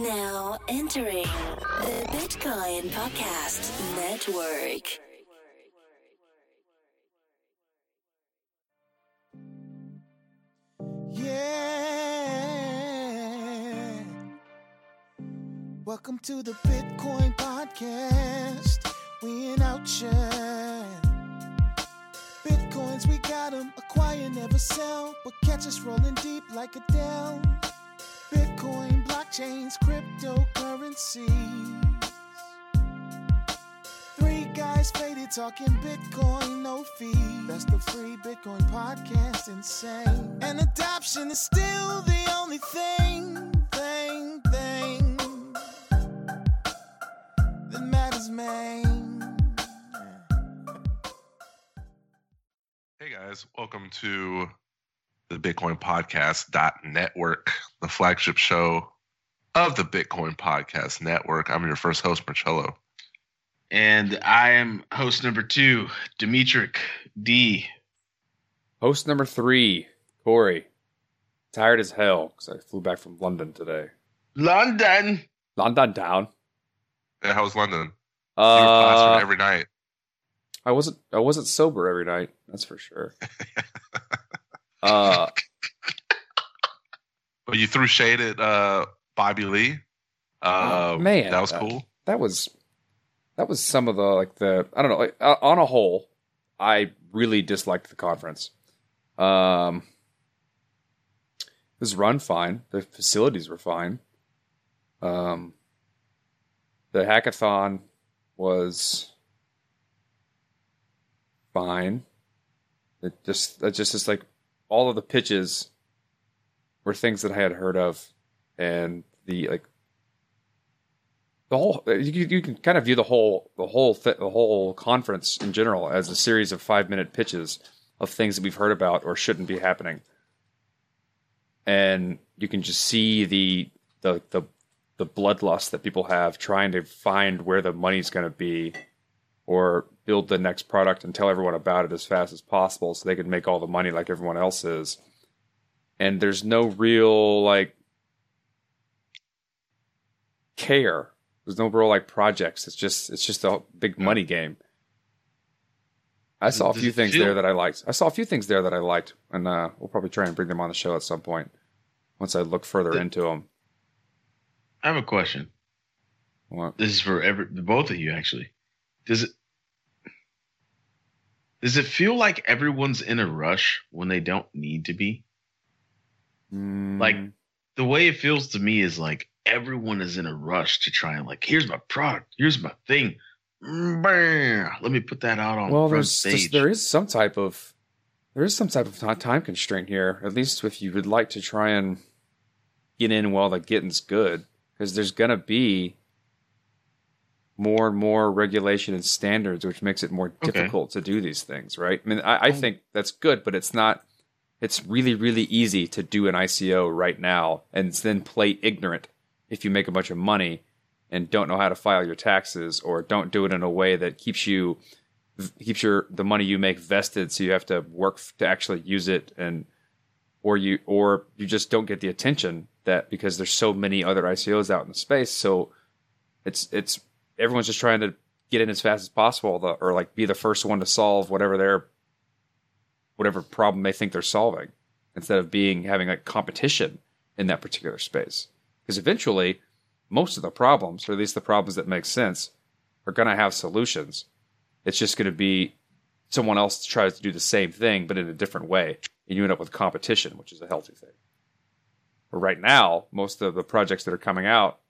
Now entering the Bitcoin Podcast Network. Yeah. Welcome to the Bitcoin Podcast. We in outshine. Bitcoins, we got 'em. Acquire, never sell. But catch us rolling deep like Adele. Bitcoin, blockchains, cryptocurrencies. Three guys faded talking Bitcoin, no fee. That's the free Bitcoin podcast, insane. And adoption is still the only thing, thing, thing that matters, man. Hey guys, welcome to the Bitcoin Podcast network, the flagship show of the Bitcoin Podcast Network. I'm your first host, Marcello. And I am host number two, Dimitrik D. Host number three, Corey. Tired as hell because I flew back from London today. London. London down. Hey, how's London? you were Uh, every night. I wasn't. I wasn't sober every night. That's for sure. uh, But you threw shade at uh, Bobby Lee. Uh, Oh, man, that was cool. that was that was some of the like the I don't know. Like, uh, on a whole, I really disliked the conference. Um, it was run fine. The facilities were fine. Um, the hackathon was fine. It just it just is like all of the pitches were things that I had heard of, and the like the whole you, you can kind of view the whole the whole th- the whole conference in general as a series of five minute pitches of things that we've heard about or shouldn't be happening, and you can just see the the the the bloodlust that people have trying to find where the money's going to be or build the next product and tell everyone about it as fast as possible so they can make all the money like everyone else is. And there's no real like care there's no real like projects it's just it's just a big money game i saw a few things feel- there that i liked i saw a few things there that i liked and uh, we'll probably try and bring them on the show at some point once i look further The- into them I have a question. What? This is for every both of you actually. Does it does it feel like everyone's in a rush when they don't need to be? Like Mm, the way it feels to me is like everyone is in a rush to try and like, here's my product, here's my thing. Let me put that out on well front there's stage. there is some type of there is some type of time constraint here at least if you would like to try and get in while the getting's good because there's going to be more and more regulation and standards which makes it more Okay. difficult to do these things right i mean I, I oh. think that's good but it's not it's really really easy to do an ico right now and then play ignorant if you make a bunch of money and don't know how to file your taxes or don't do it in a way that keeps you keeps your the money you make vested so you have to work to actually use it and or you or you just don't get the attention that because there's so many other ICOs out in the space. So it's it's everyone's just trying to get in as fast as possible the, or like be the first one to solve whatever their whatever problem they think they're solving instead of being having like competition in that particular space because eventually most of the problems or at least the problems that make sense are going to have solutions it's just going to be someone else tries to do the same thing, but in a different way, and you end up with competition, which is a healthy thing. But right now, most of the projects that are coming out,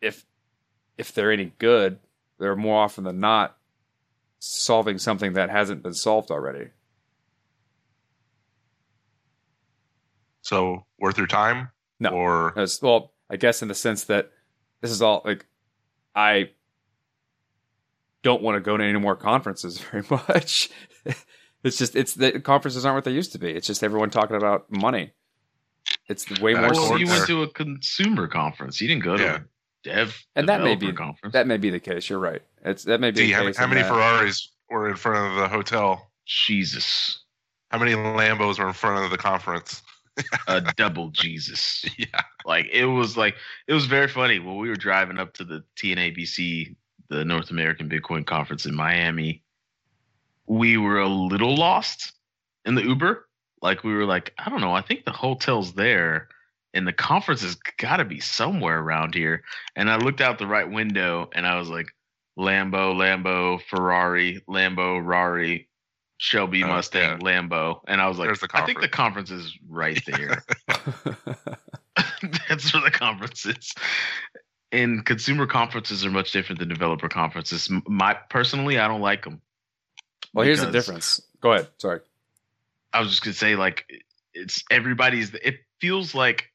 if if they're any good, they're more often than not solving something that hasn't been solved already. So worth your time? No. Or As, well, I guess in the sense that this is all like I don't want to go to any more conferences very much. it's just it's the conferences aren't what they used to be. It's just everyone talking about money. It's way more. well, well, you there. went to a consumer conference. You didn't go to Yeah. a dev and that may developer be conference. that may be the case. You're right. It's that may be D, the how, case. how many that- Ferraris were in front of the hotel? Jesus. How many Lambos were in front of the conference? A double Jesus. Yeah. Like it was like it was very funny when we were driving up to the TNABC, the North American Bitcoin Conference in Miami. We were a little lost in the Uber. Like we were like, I don't know, I think the hotel's there and the conference has got to be somewhere around here. And I looked out the right window and I was like, Lambo, Lambo, Ferrari, Lambo, Rari, Shelby, Oh, Mustang, Lambo. And I was like, the I think the conference is right there. That's where the conference is. And consumer conferences are much different than developer conferences. My personally, I don't like them. well, here's the difference. Go ahead. Sorry. I was just gonna say, like, it's everybody's. It feels like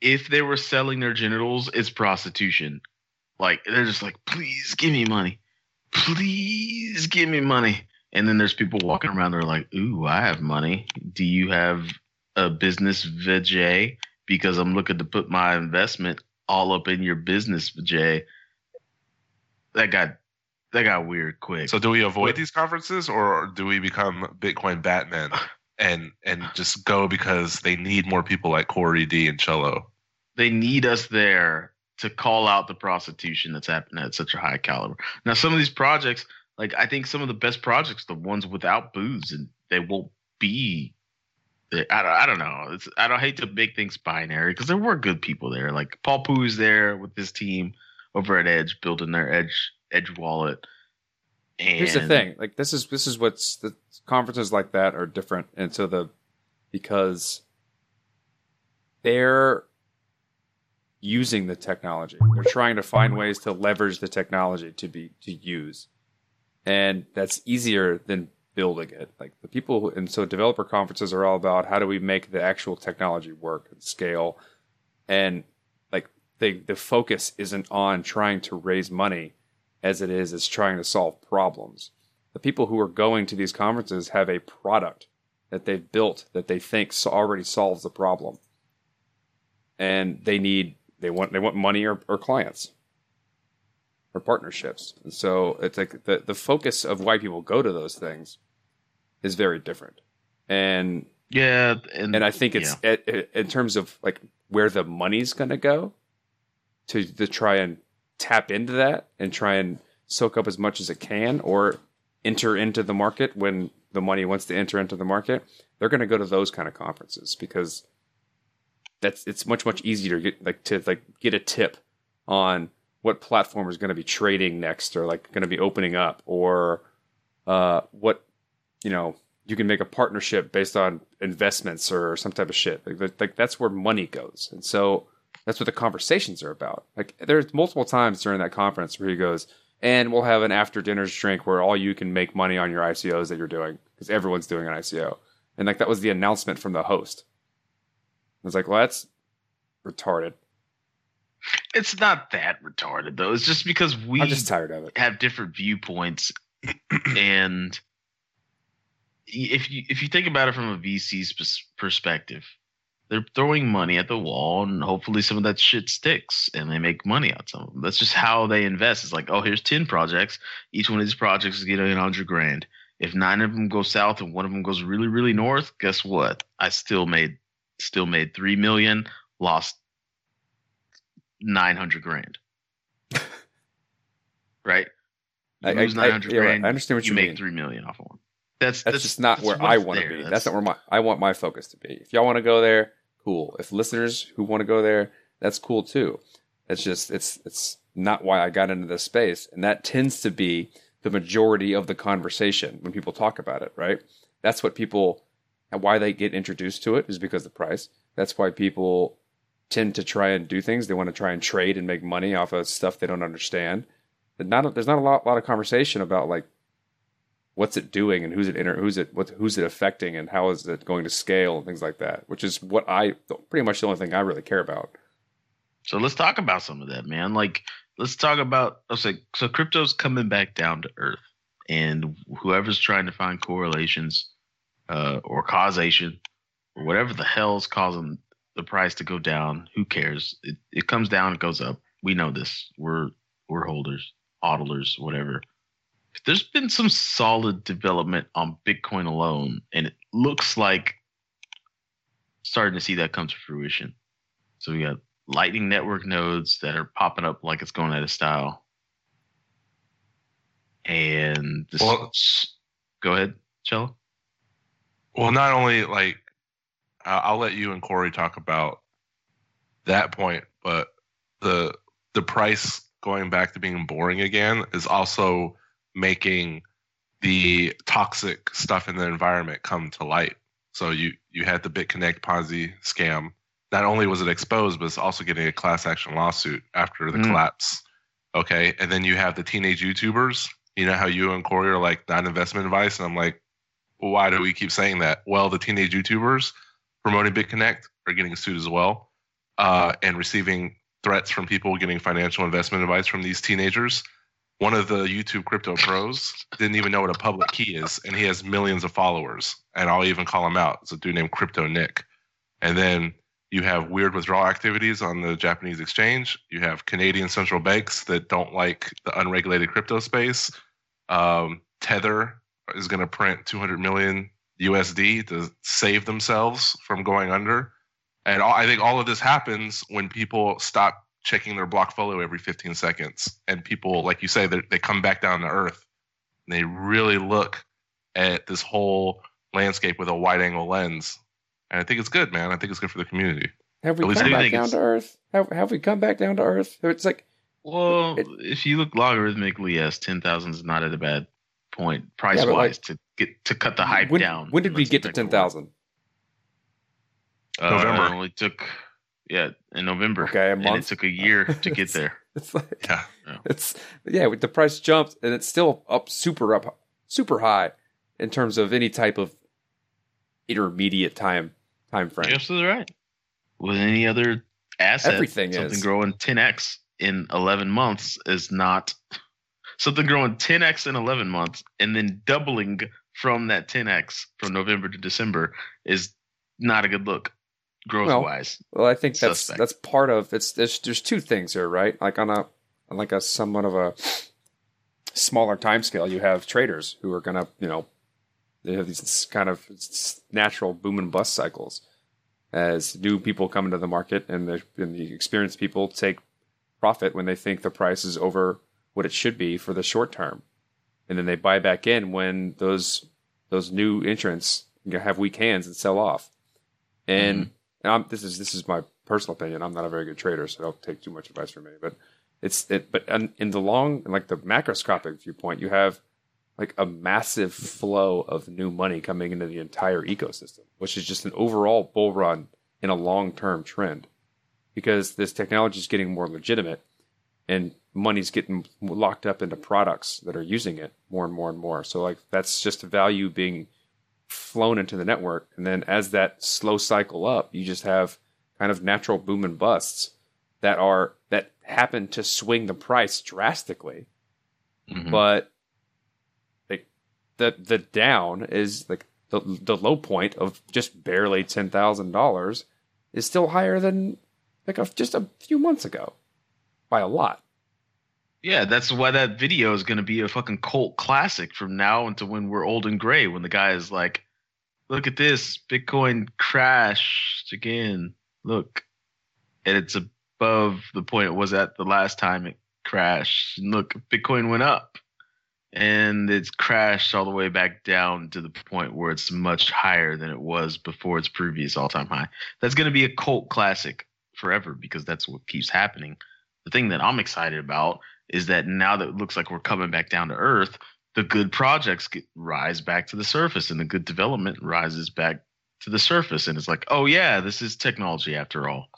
if they were selling their genitals, it's prostitution. Like they're just like, please give me money, please give me money. And then there's people walking around. They're like, ooh, I have money. Do you have a business vajay? Because I'm looking to put my investment all up in your business vajay. That got that got weird quick. So do we avoid these conferences or do we become Bitcoin Batman and and just go because they need more people like Corey D and Cello? they need us there to call out the prostitution that's happening at such a high caliber. Now, some of these projects, like I think some of the best projects, the ones without booze, and they won't be. I don't, I don't know. It's, I don't hate to make things binary because there were good people there. Like Paul Puey's there with his team over at Edge, building their Edge Edge wallet. And Here's the thing. Like this is this is what's the conferences like that are different, and so the because they're using the technology. They're trying to find ways to leverage the technology to be to use, and that's easier than building it. Like the people, who, and so developer conferences are all about how do we make the actual technology work and scale, and like the the focus isn't on trying to raise money as it is is trying to solve problems. The people who are going to these conferences have a product that they've built that they think already solves the problem, and they need they want they want money or, or clients or partnerships. And so it's like the the focus of why people go to those things is very different, and yeah, and, and I think it's it- it- in terms of like where the money's going to go to to try and tap into that and try and soak up as much as it can or enter into the market when the money wants to enter into the market. They're going to go to those kind of conferences because that's it's much much easier to get like to like get a tip on what platform is going to be trading next or like going to be opening up or uh, what you know you can make a partnership based on investments or some type of shit. Like, like that's where money goes. And so that's what the conversations are about. Like there's multiple times during that conference where he goes and we'll have an after dinner drink where all you can make money on your icos that you're doing because everyone's doing an ico and like that was the announcement from the host was like well that's retarded it's not that retarded though. It's just because we i'm just tired of it have different viewpoints and if you if you think about it from a VC's perspective, they're throwing money at the wall and hopefully some of that shit sticks and they make money out of some of them. That's just how they invest. It's like, oh, here's 10 projects. Each one of these projects is getting 100 grand. If nine of them go south and one of them goes really, really north, guess what? I still made still made 3 million, lost 900 grand. right? You I- lose 900 yeah, right. grand. I understand what you you make mean. 3 million off of one. That's that's, just not where I want to be. That's, not where my I want my focus to be. If y'all want to go there, cool. If listeners who want to go there, that's cool too. It's just it's it's not why I got into this space, and that tends to be the majority of the conversation when people talk about it. Right? That's what people and why they get introduced to it is because of the price. That's why people tend to try and do things. They want to try and trade and make money off of stuff they don't understand. But not there's not a lot, lot of conversation about like what's it doing and who's it inter- who's it what who's it affecting and how is it going to scale and things like that which is what i pretty much the only thing i really care about So let's talk about some of that, man. Like, let's talk about. Say, so crypto's coming back down to earth, and whoever's trying to find correlations uh, or causation or whatever the hell's causing the price to go down, who cares? It, it comes down, it goes up. We know this. We're we're holders, hodlers, whatever. There's been some solid development on Bitcoin alone, and it looks like starting to see that come to fruition. So we got Lightning Network nodes that are popping up like it's going out of style. And this, Well- go ahead, Cello. Well, not only like I'll let you and Corey talk about that point, but the the price going back to being boring again is also making the toxic stuff in the environment come to light. So you you had the BitConnect Ponzi scam. Not only was it exposed, but it's also getting a class action lawsuit after the Mm. collapse. Okay, and then you have the teenage YouTubers. You know how you and Corey are like not investment advice, and I'm like, why do we keep saying that? Well, the teenage YouTubers promoting BitConnect are getting sued as well, uh, and receiving threats from people getting financial investment advice from these teenagers. One of the YouTube crypto pros didn't even know what a public key is, and he has millions of followers. And I'll even call him out. It's a dude named Crypto Nick. And then you have weird withdrawal activities on the Japanese exchange. You have Canadian central banks that don't like the unregulated crypto space. Um, Tether is going to print 200 million USD to save themselves from going under. And all, I think all of this happens when people stop checking their Blockfolio every 15 seconds. And people, like you say, they they come back down to earth. And they really look at this whole landscape with a wide angle lens. And I think it's good, man. I think it's good for the community. Have we At least come back down it's- to earth? Have, have we come back down to earth? It's like Well, It- if you look logarithmically, yes, ten thousand is not at a bad point price but, wise to get to cut the hype when, down. when did we get to ten thousand? Uh, November. It only took yeah in November. Okay, a and month. it took a year to get there. It's like Yeah. it's yeah, with the price jumped and it's still up super up super high in terms of any type of intermediate time time frame. You're absolutely right. With any other asset, Everything something is. growing 10x in 11 months is not something growing 10x in 11 months and then doubling from that 10x from November to December is not a good look growth Well, wise. Well, I think that's Suspect. that's part of it's. There's there's two things here, right? Like on a like a somewhat of a smaller time scale, you have traders who are gonna you know they have these kind of natural boom and bust cycles as new people come into the market and the and the experienced people take profit when they think the price is over what it should be for the short term, and then they buy back in when those those new entrants you know, have weak hands and sell off. And, mm-hmm. and I'm, this is this is my personal opinion. I'm not a very good trader, so don't take too much advice from me. But it's it. But in, in the long, like the macroscopic viewpoint, you have like a massive flow of new money coming into the entire ecosystem, which is just an overall bull run in a long term trend because this technology is getting more legitimate and money's getting locked up into products that are using it more and more and more. So like that's just value being flown into the network. And then as that slow cycle up, you just have kind of natural boom and busts that are that happen to swing the price drastically. Mhm. But like the the down is like the the low point of just barely ten thousand dollars is still higher than like a, just a few months ago by a lot. Yeah, that's why that video is going to be a fucking cult classic from now until when we're old and gray. When the guy is like, "Look at this, Bitcoin crashed again. Look, and it's above the point it was at the last time it crashed. And look, Bitcoin went up, and it's crashed all the way back down to the point where it's much higher than it was before its previous all-time high. That's going to be a cult classic forever because that's what keeps happening. The thing that I'm excited about is that now that it looks like we're coming back down to earth, the good projects get, rise back to the surface and the good development rises back to the surface. And it's like, oh, yeah, this is technology after all.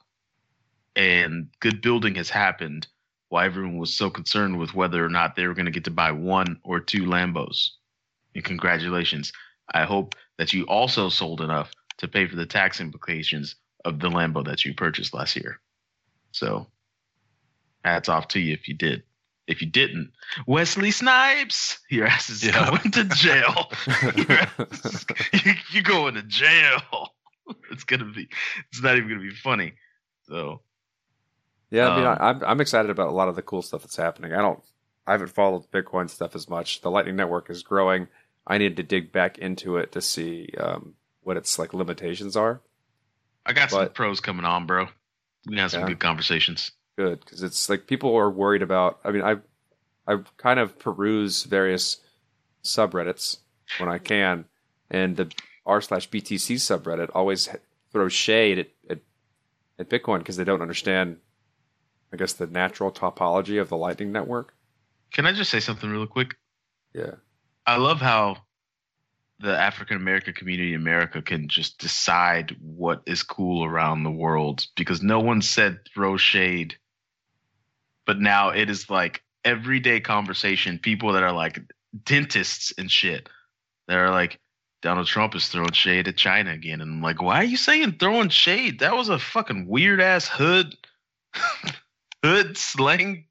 And good building has happened while everyone was so concerned with whether or not they were going to get to buy one or two Lambos. And congratulations. I hope that you also sold enough to pay for the tax implications of the Lambo that you purchased last year. So hats off to you if you did. If you didn't, Wesley Snipes, your ass is Yeah. going to jail. Ass you- You're going to jail. It's gonna be. It's not even gonna be funny. So Yeah, I mean, Um, I, I'm I'm excited about a lot of the cool stuff that's happening. I don't, I haven't followed Bitcoin stuff as much. The Lightning Network is growing. I need to dig back into it to see um, what its like limitations are. I got some pros coming on, bro. We can have some Yeah. good conversations. Good because it's like people are worried about. I mean, I I kind of peruse various subreddits when I can, and the r slash BTC subreddit always throws shade at at, at Bitcoin because they don't understand. I guess the natural topology of the Lightning Network. Can I just say something real quick? Yeah, I love how the African American community in America can just decide what is cool around the world because no one said throw shade. But now it is like everyday conversation. People that are like dentists and shit that are like, Donald Trump is throwing shade at China again. And I'm like, why are you saying throwing shade? That was a fucking weird ass hood, hood slang.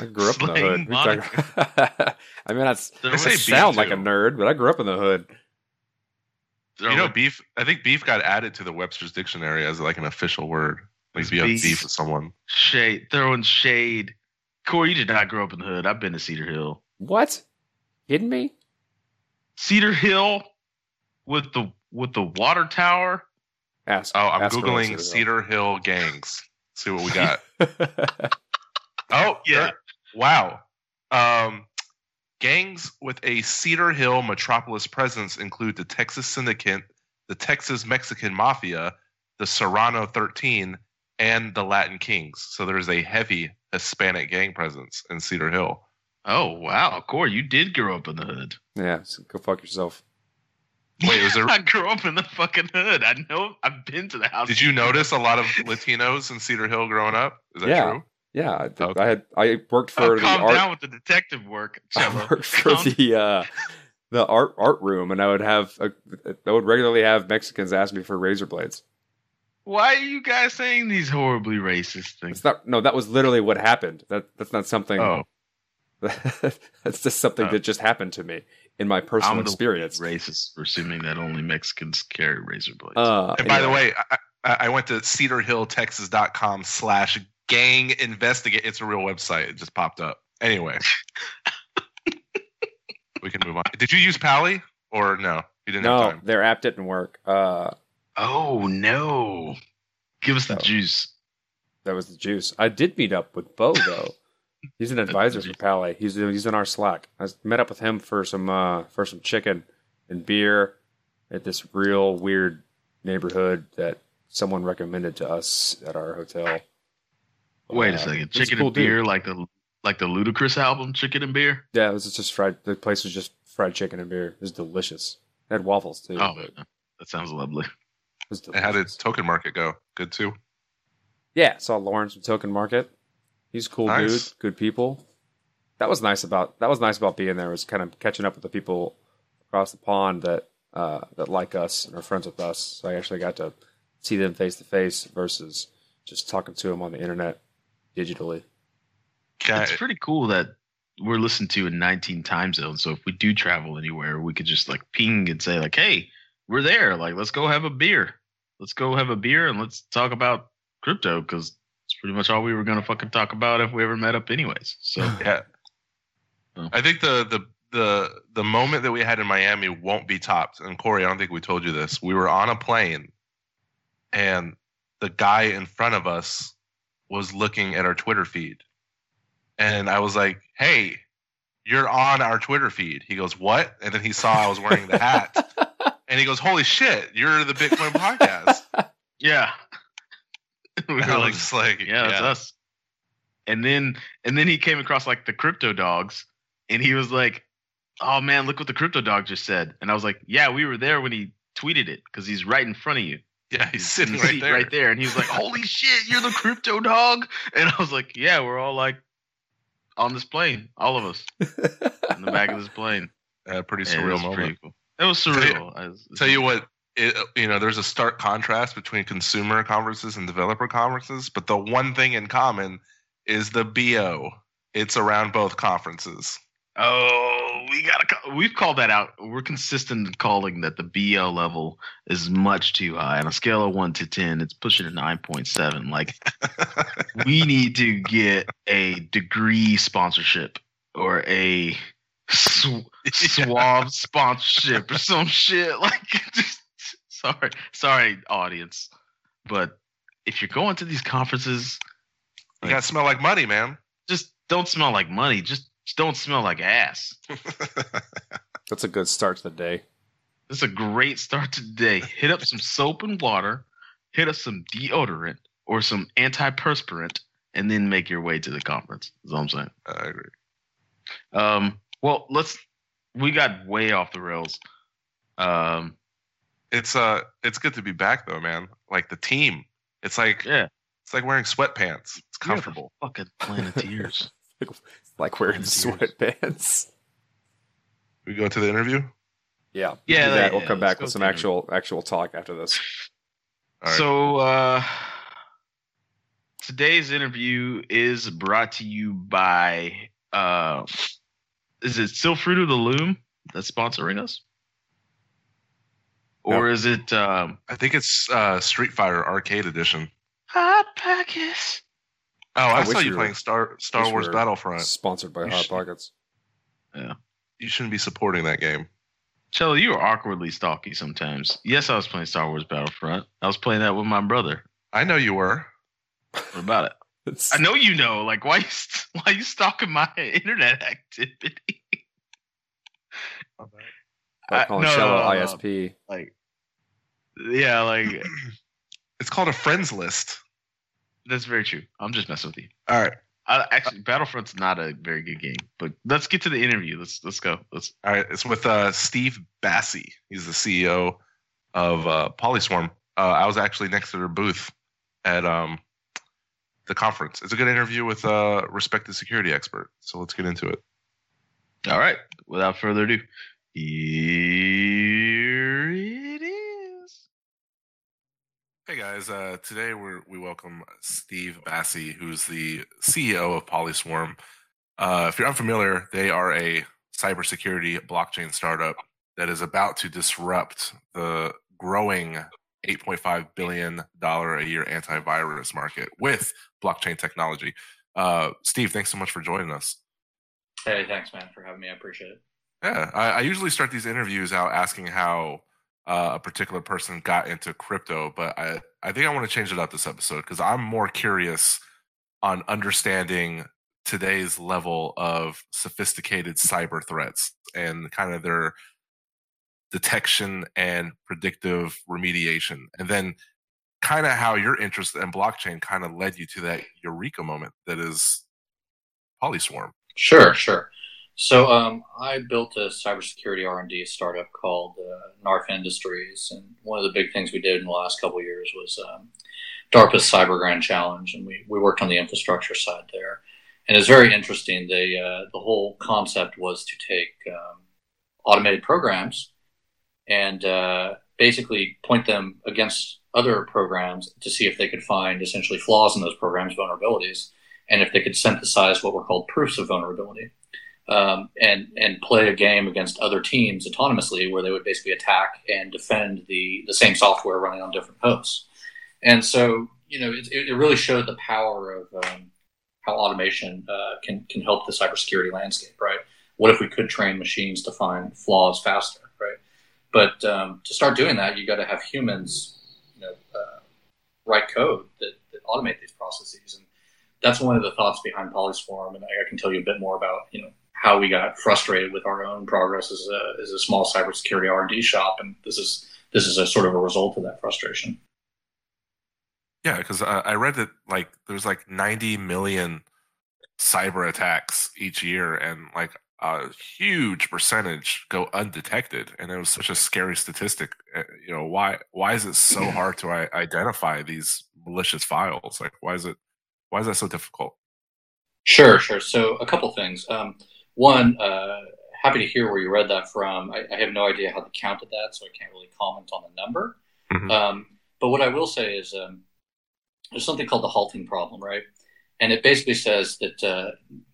I grew up in the hood. What are you talking- I mean, that's They I say sound like a nerd, but I grew up in the hood. You know, beef. I think beef got added to the Webster's dictionary as like an official word. Like if you have Beef. beef with someone. shade, throwing shade. Corey, you did not grow up in the hood. I've been to Cedar Hill. What? Kidding me? Cedar Hill with the with the water tower. Ask. Oh, I'm ask googling what's Cedar Hill gangs. See what we got. oh Yeah. Wow. Um, gangs with a Cedar Hill metropolis presence include the Texas Syndicate, the Texas Mexican Mafia, the Serrano 13, and the Latin Kings. So there's a heavy Hispanic gang presence in Cedar Hill. Oh wow, Corey, you did grow up in the hood. yeah, so go fuck yourself. Wait, was there- I grew up in the fucking hood. I know. I've been to the house. Did you notice a lot of Latinos in Cedar Hill growing up? Is that Yeah. true? Yeah, I, did- Okay. I had I worked Oh, for the calm art. down with the detective work, I worked for Calm- the uh, the art art room, and I would have a, I would regularly have Mexicans ask me for razor blades. Why are you guys saying these horribly racist things? It's not no, that was literally what happened. That that's not something. Oh, that's just something Oh. that just happened to me in my personal I'm experience. racist for assuming that only Mexicans carry razor blades. Uh, And by the way, I, I went to cedarhilltexas.com slash gang investigate. It's a real website. It just popped up. Anyway, we can move on. Did you use Pally or no? You didn't have no, time. their app didn't work. Uh, oh no! Give us the No. juice. that was the juice. I did meet up with Bo though. He's an advisor for Pally. He's he's in our Slack. I met up with him for some uh, for some chicken and beer at this real weird neighborhood that someone recommended to us at our hotel. Wait a Uh, second. he's a Chicken cool and dude. beer, like the like the Ludacris album, Chicken and Beer. Yeah, it was just fried. The place was just fried chicken and beer. It was delicious. It had waffles too. Oh, that sounds lovely. Was And how did. Token Market go? Good too. Yeah, saw Lawrence from Token Market. He's a cool Nice. dude, good people. That was nice about that was nice about being there was kind of catching up with the people across the pond that uh, that like us and are friends with us. So I actually got to see them face to face versus just talking to them on the internet digitally. Can It's pretty cool that we're listened to in 19 time zones. So if we do travel anywhere, we could just like ping and say like, "Hey, we're there. Like, let's go have a beer. Let's go have a beer and let's talk about crypto because it's pretty much all we were gonna fucking talk about if we ever met up, anyways." So yeah. Oh. I think the the the the moment that we had in Miami won't be topped. And Corey, I don't think we told you this. We were on a plane, and the guy in front of us was looking at our Twitter feed, and I was like, "Hey, you're on our Twitter feed." He goes, "What?" And then he saw I was wearing the hat, and he goes, "Holy shit, you're the Bitcoin podcast." yeah, we And were I was like, just like, yeah, that's us. And then and then he came across like the crypto dogs, and he was like, "Oh man, look what the crypto dog just said." And I was like, "Yeah, we were there when he tweeted it because he's right in front of you, yeah, he's sitting the right there. right there." And he was like, "Holy shit, you're the crypto dog!" And I was like, "Yeah, we're all like on this plane, all of us in the back of this plane." Uh, pretty surreal was moment. pretty cool. It was Tell you- surreal. I was- tell you what it, you know there's a stark contrast between consumer conferences and developer conferences but the one thing in common is the bo it's around both conferences Oh, we gotta. We've called that out. We're consistent in calling that the BO level is much too high. On a scale of one to ten, it's pushing a nine point seven. Like we need to get a degree sponsorship or a sw- suave sponsorship or some shit. Like, just, sorry, sorry, audience. but if you're going to these conferences, You gotta smell like money, man. just don't smell like money. Just, just don't smell like ass. That's a good start to the day. This is a great start to the day. Hit up some soap and water, hit up some deodorant or some antiperspirant, and then make your way to the conference. Is all I'm saying. I agree. Um, well, let's. We got way off the rails. Um, It's uh, it's good to be back though, man. Like the team, it's like yeah, it's like wearing sweatpants. It's We are comfortable. Fucking Planeteers. Like wearing Volunteers. sweatpants. We go to the interview. Yeah. Yeah, Do that. like- we'll come let's back with some through it. actual actual talk after this. All right. So uh, today's interview is brought to you by uh, is it still Fruit of the Loom that's sponsoring us, or is it um, I think it's uh, Street Fighter Arcade Edition. Hot Pockets? Oh, I, I saw you playing Star Star wish we Wars Battlefront. Sponsored by You Hot should- Pockets. Yeah, you shouldn't be supporting that game. Shelly, you are awkwardly stalky sometimes. Yes, I was playing Star Wars Battlefront. I was playing that with my brother. I know you were. What about it? It's, I know you know. Like, why you st- why you stalking my internet activity? like I- calling no, Shello no, no, no. ISP. Like, yeah, like It's called a friends list. that's very true. I'm just messing with you. All right. I, actually, Battlefront's not a very good game, but let's get to the interview. Let's let's go. Let's. All right, it's with uh, Steve Bassi. He's the CEO of uh, Polyswarm. Uh, I was actually next to their booth at um, the conference. It's a good interview with a respected security expert. So let's get into it. All right. Without further ado, here it is. Hey guys, uh, today we we welcome Steve Bassi, who's the CEO of Polyswarm. Uh, if you're unfamiliar, they are a cybersecurity blockchain startup that is about to disrupt the growing 8.5 billion dollar a year antivirus market with blockchain technology. Uh, Steve, thanks so much for joining us. Hey, thanks, man, for having me. I appreciate it. Yeah, I, I usually start these interviews out asking how uh, a particular person got into crypto, but I, I think I want to change it up this episode because I'm more curious on understanding today's level of sophisticated cyber threats and kind of their detection and predictive remediation. And then kind of how your interest in blockchain kind of led you to that eureka moment that is Polyswarm. Sure, sure. So um, I built a cybersecurity R&D startup called uh, Narf Industries, and one of the big things we did in the last couple years was um, DARPA's Cyber Grand Challenge, and we, we worked on the infrastructure side there. And it's very interesting. They, uh, the whole concept was to take um, automated programs and uh, basically point them against other programs to see if they could find essentially flaws in those programs, vulnerabilities, and if they could synthesize what were called proofs of vulnerability um, and and play a game against other teams autonomously, where they would basically attack and defend the the same software running on different hosts. And so, you know, it, it really showed the power of um, how automation uh, can can help the cybersecurity landscape. Right? What if we could train machines to find flaws faster? But um, to start doing that, you got to have humans, you know, uh, write code that, that automate these processes. And that's one of the thoughts behind Polyswarm, and I, I can tell you a bit more about you know how we got frustrated with our own progress as a, as a small cybersecurity R and D shop, and this is this is a sort of a result of that frustration. Yeah, because uh, I read that like there's like 90 million cyber attacks each year, and like a huge percentage go undetected, and it was such a scary statistic. Uh, You know, why why is it so hard to identify these malicious files? Like, why is it why is that so difficult? Sure, sure. So a couple things. Um, one, uh, happy to hear where you read that from. I, I have no idea how they counted that, so I can't really comment on the number. Mhm. Um, but what I will say is um, there's something called the halting problem, right? And it basically says that uh,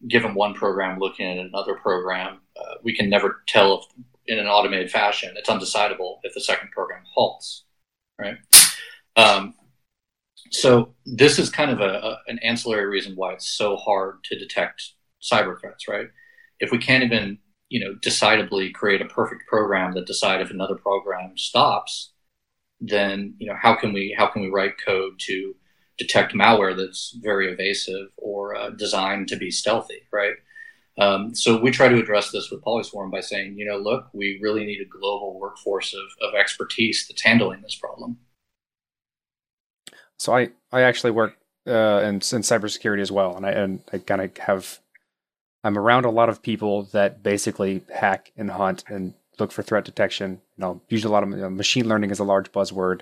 given one program looking at another program, uh, we can never tell if, in an automated fashion, it's undecidable if the second program halts, right? Um, so this is kind of a, a, an ancillary reason why it's so hard to detect cyber threats, right? If we can't even, you know, decidedly create a perfect program that decide if another program stops, then you know how can we how can we write code to detect malware that's very evasive or uh, designed to be stealthy, right? Um, so we try to address this with Polyswarm by saying, you know, look, we really need a global workforce of, of expertise that's handling this problem. So I, I actually work uh, in, in cybersecurity as well, and I and I kind of have I'm around a lot of people that basically hack and hunt and look for threat detection. You know, usually a lot of you know, machine learning is a large buzzword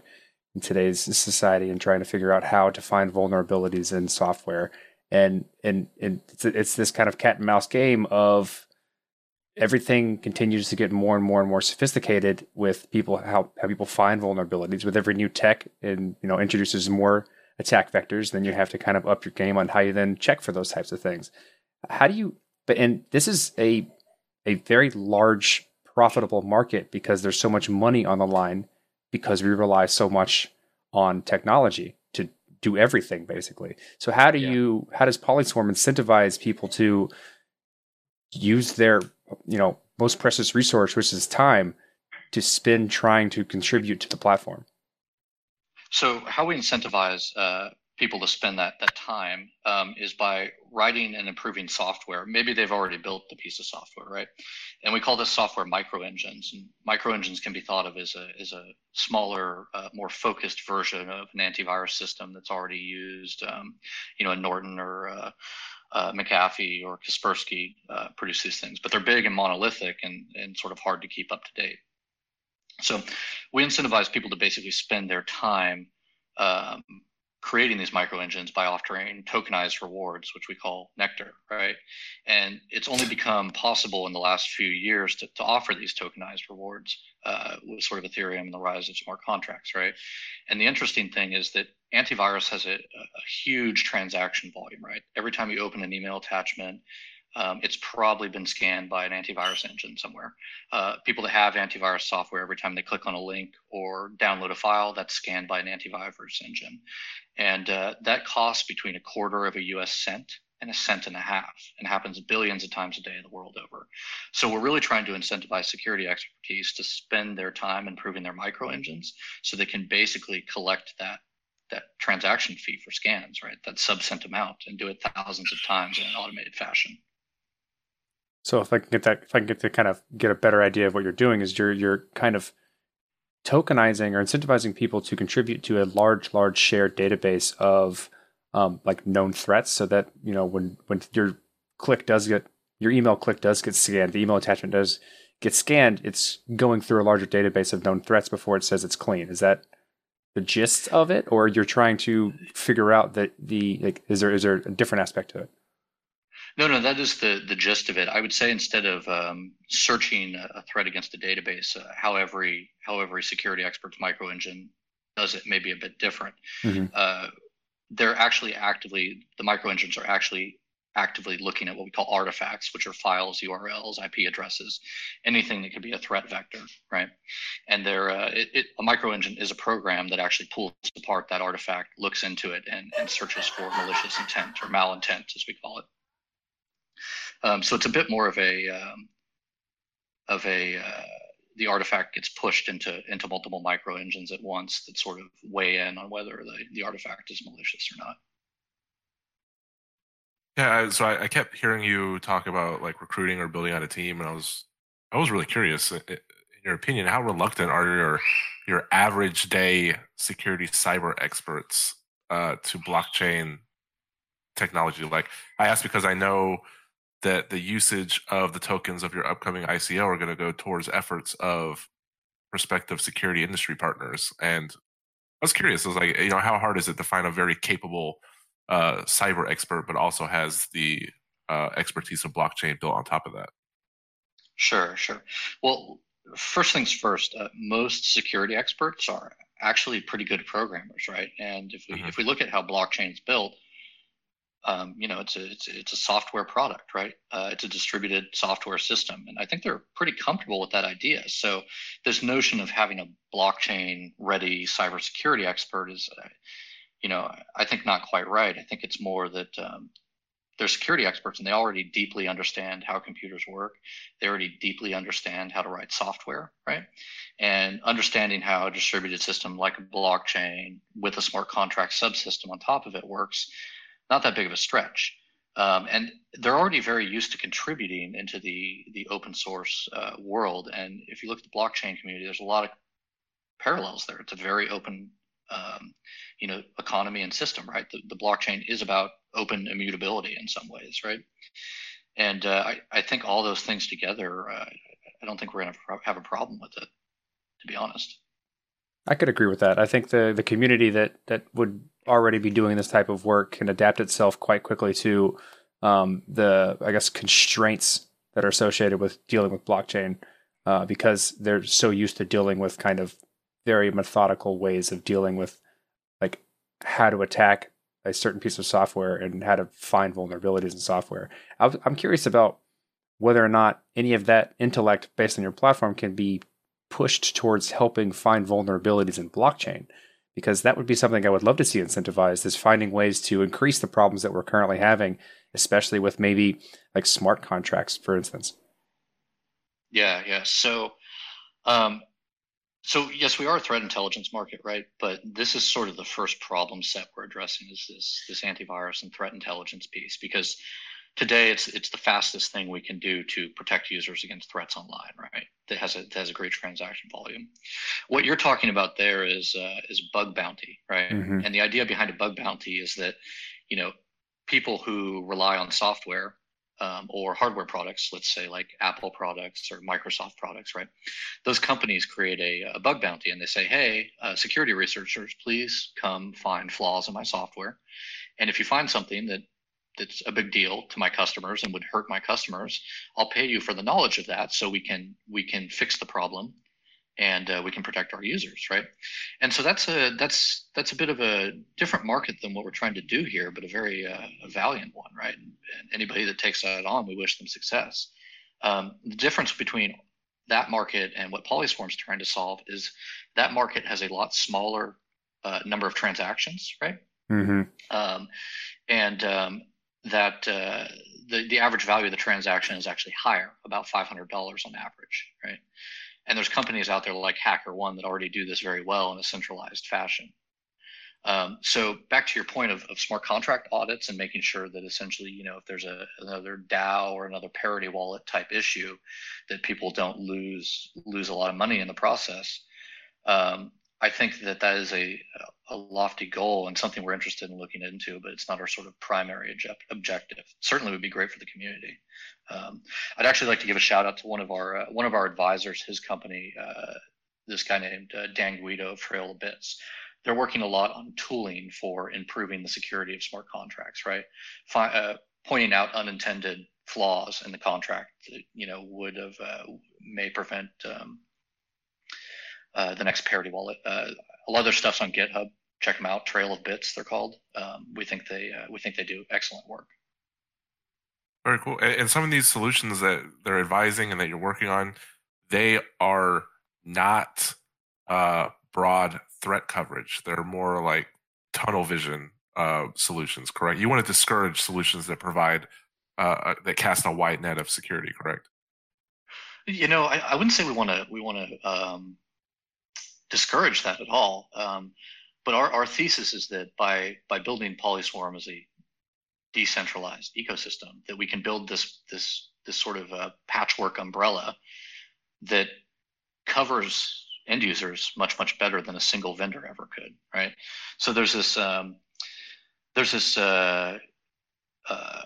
in today's society, and trying to figure out how to find vulnerabilities in software. And and and it's, it's this kind of cat and mouse game of everything continues to get more and more and more sophisticated with people how, how people find vulnerabilities with every new tech and you know introduces more attack vectors then you have to kind of up your game on how you then check for those types of things how do you but and this is a a very large profitable market because there's so much money on the line because we rely so much on technology to do everything basically so how do yeah. you how does polyswarm incentivize people to use their you know most precious resource, which is time, to spend trying to contribute to the platform. So how we incentivize uh, people to spend that that time um, is by writing and improving software. Maybe they've already built the piece of software, right? And we call this software micro engines. And micro engines can be thought of as a as a smaller, uh, more focused version of an antivirus system that's already used, um, you know, in Norton or uh, uh, McAfee or Kaspersky uh, produce these things, but they're big and monolithic and, and sort of hard to keep up to date. So we incentivize people to basically spend their time um, creating these micro engines by offering tokenized rewards, which we call Nectar, right? And it's only become possible in the last few years to, to offer these tokenized rewards uh, with sort of Ethereum and the rise of smart contracts, right? And the interesting thing is that antivirus has a, a huge transaction volume, right? Every time you open an email attachment, um, it's probably been scanned by an antivirus engine somewhere. Uh, people that have antivirus software, every time they click on a link or download a file, that's scanned by an antivirus engine. And uh, that costs between a quarter of a US cent and a cent and a half and happens billions of times a day the world over. So we're really trying to incentivize security expertise to spend their time improving their micro engines so they can basically collect that that transaction fee for scans, right? That sub cent amount and do it thousands of times in an automated fashion. So if I can get that, if I can get to kind of get a better idea of what you're doing, is you're you're kind of tokenizing or incentivizing people to contribute to a large, large shared database of um, like known threats, so that you know when when your click does get your email click does get scanned, the email attachment does get scanned, it's going through a larger database of known threats before it says it's clean. Is that the gist of it, or you're trying to figure out that the like is there is there a different aspect to it? No, no, that is the the gist of it. I would say instead of um, searching a threat against a database, uh, how every how every security expert's micro engine does it may be a bit different. Mm-hmm. Uh, they're actually actively the micro engines are actually actively looking at what we call artifacts, which are files, URLs, IP addresses, anything that could be a threat vector, right? And they're uh, it, it, a micro engine is a program that actually pulls apart that artifact, looks into it, and, and searches for malicious intent or malintent, as we call it. Um, so it's a bit more of a um, of a uh, the artifact gets pushed into into multiple micro engines at once that sort of weigh in on whether the, the artifact is malicious or not. Yeah, so I, I kept hearing you talk about like recruiting or building out a team, and I was I was really curious. In your opinion, how reluctant are your your average day security cyber experts uh, to blockchain technology? Like I ask because I know that the usage of the tokens of your upcoming ICO are going to go towards efforts of prospective security industry partners. And I was curious, I was like, you know, how hard is it to find a very capable uh, cyber expert, but also has the uh, expertise of blockchain built on top of that? Sure, sure. Well, first things first, uh, most security experts are actually pretty good programmers, right? And if we mm-hmm. if we look at how blockchain is built, um, you know, it's a it's, it's a software product, right? Uh, it's a distributed software system, and I think they're pretty comfortable with that idea. So this notion of having a blockchain ready cybersecurity expert is, uh, you know, I think not quite right. I think it's more that um, they're security experts and they already deeply understand how computers work. They already deeply understand how to write software, right? And understanding how a distributed system like a blockchain with a smart contract subsystem on top of it works, not that big of a stretch. Um, and they're already very used to contributing into the the open source uh, world. And if you look at the blockchain community, there's a lot of parallels there. It's a very open, um, you know, economy and system, right? The, the blockchain is about open immutability in some ways, right? And uh, I, I think all those things together, uh, I don't think we're going to have a problem with it, to be honest. I could agree with that. I think the the community that that would already be doing this type of work can adapt itself quite quickly to um, the I guess constraints that are associated with dealing with blockchain uh, because they're so used to dealing with kind of very methodical ways of dealing with like how to attack a certain piece of software and how to find vulnerabilities in software. I'm curious about whether or not any of that intellect based on your platform can be pushed towards helping find vulnerabilities in blockchain because that would be something I would love to see incentivized is finding ways to increase the problems that we're currently having, especially with maybe like smart contracts, for instance. Yeah, yeah. So, um, so yes, we are a threat intelligence market, right? But this is sort of the first problem set we're addressing is this this antivirus and threat intelligence piece because today it's it's the fastest thing we can do to protect users against threats online right? That has a that has a great transaction volume. What you're talking about there is uh, is bug bounty right? Mm-hmm. and the idea behind a bug bounty is that you know people who rely on software um, or hardware products let's say like apple products or microsoft products right? Those companies create a, a bug bounty and they say hey uh, security researchers please come find flaws in my software. And if you find something that that's a big deal to my customers and would hurt my customers i'll pay you for the knowledge of that so we can we can fix the problem and uh, we can protect our users right? And so that's a that's that's a bit of a different market than what we're trying to do here but a very uh, a valiant one right? And, anybody that takes that on we wish them success. Um, the difference between that market and what Polyswarm's trying to solve is that market has a lot smaller uh, number of transactions right? Mm-hmm. um, and um, that uh, the, the average value of the transaction is actually higher, about $500 on average, right? And there's companies out there like HackerOne that already do this very well in a centralized fashion. Um, so back to your point of, of, smart contract audits and making sure that essentially, you know, if there's a, another DAO or another parity wallet type issue, that people don't lose lose a lot of money in the process. Um, I think that that is a, a lofty goal and something we're interested in looking into, but it's not our sort of primary objective. Certainly would be great for the community. Um, I'd actually like to give a shout out to one of our uh, one of our advisors, his company, uh, this guy named uh, Dan Guido of Trail of Bits. They're working a lot on tooling for improving the security of smart contracts, right? Uh, pointing out unintended flaws in the contract that you know would have uh, may prevent um, uh, the next parity wallet. Uh, a lot of their stuff's on GitHub. Check them out. Trail of Bits, they're called. Um, we think they uh, we think they do excellent work. Very cool. And, and some of these solutions that they're advising and that you're working on, they are not uh, broad threat coverage. They're more like tunnel vision uh, solutions. Correct. You want to discourage solutions that provide uh, that cast a wide net of security. Correct. You know, I, I wouldn't say we want to we want to um, discourage that at all. Um, but our, our thesis is that by by building Polyswarm as a decentralized ecosystem, that we can build this this this sort of a patchwork umbrella that covers end users much much better than a single vendor ever could. Right. So there's this um, there's this uh, uh,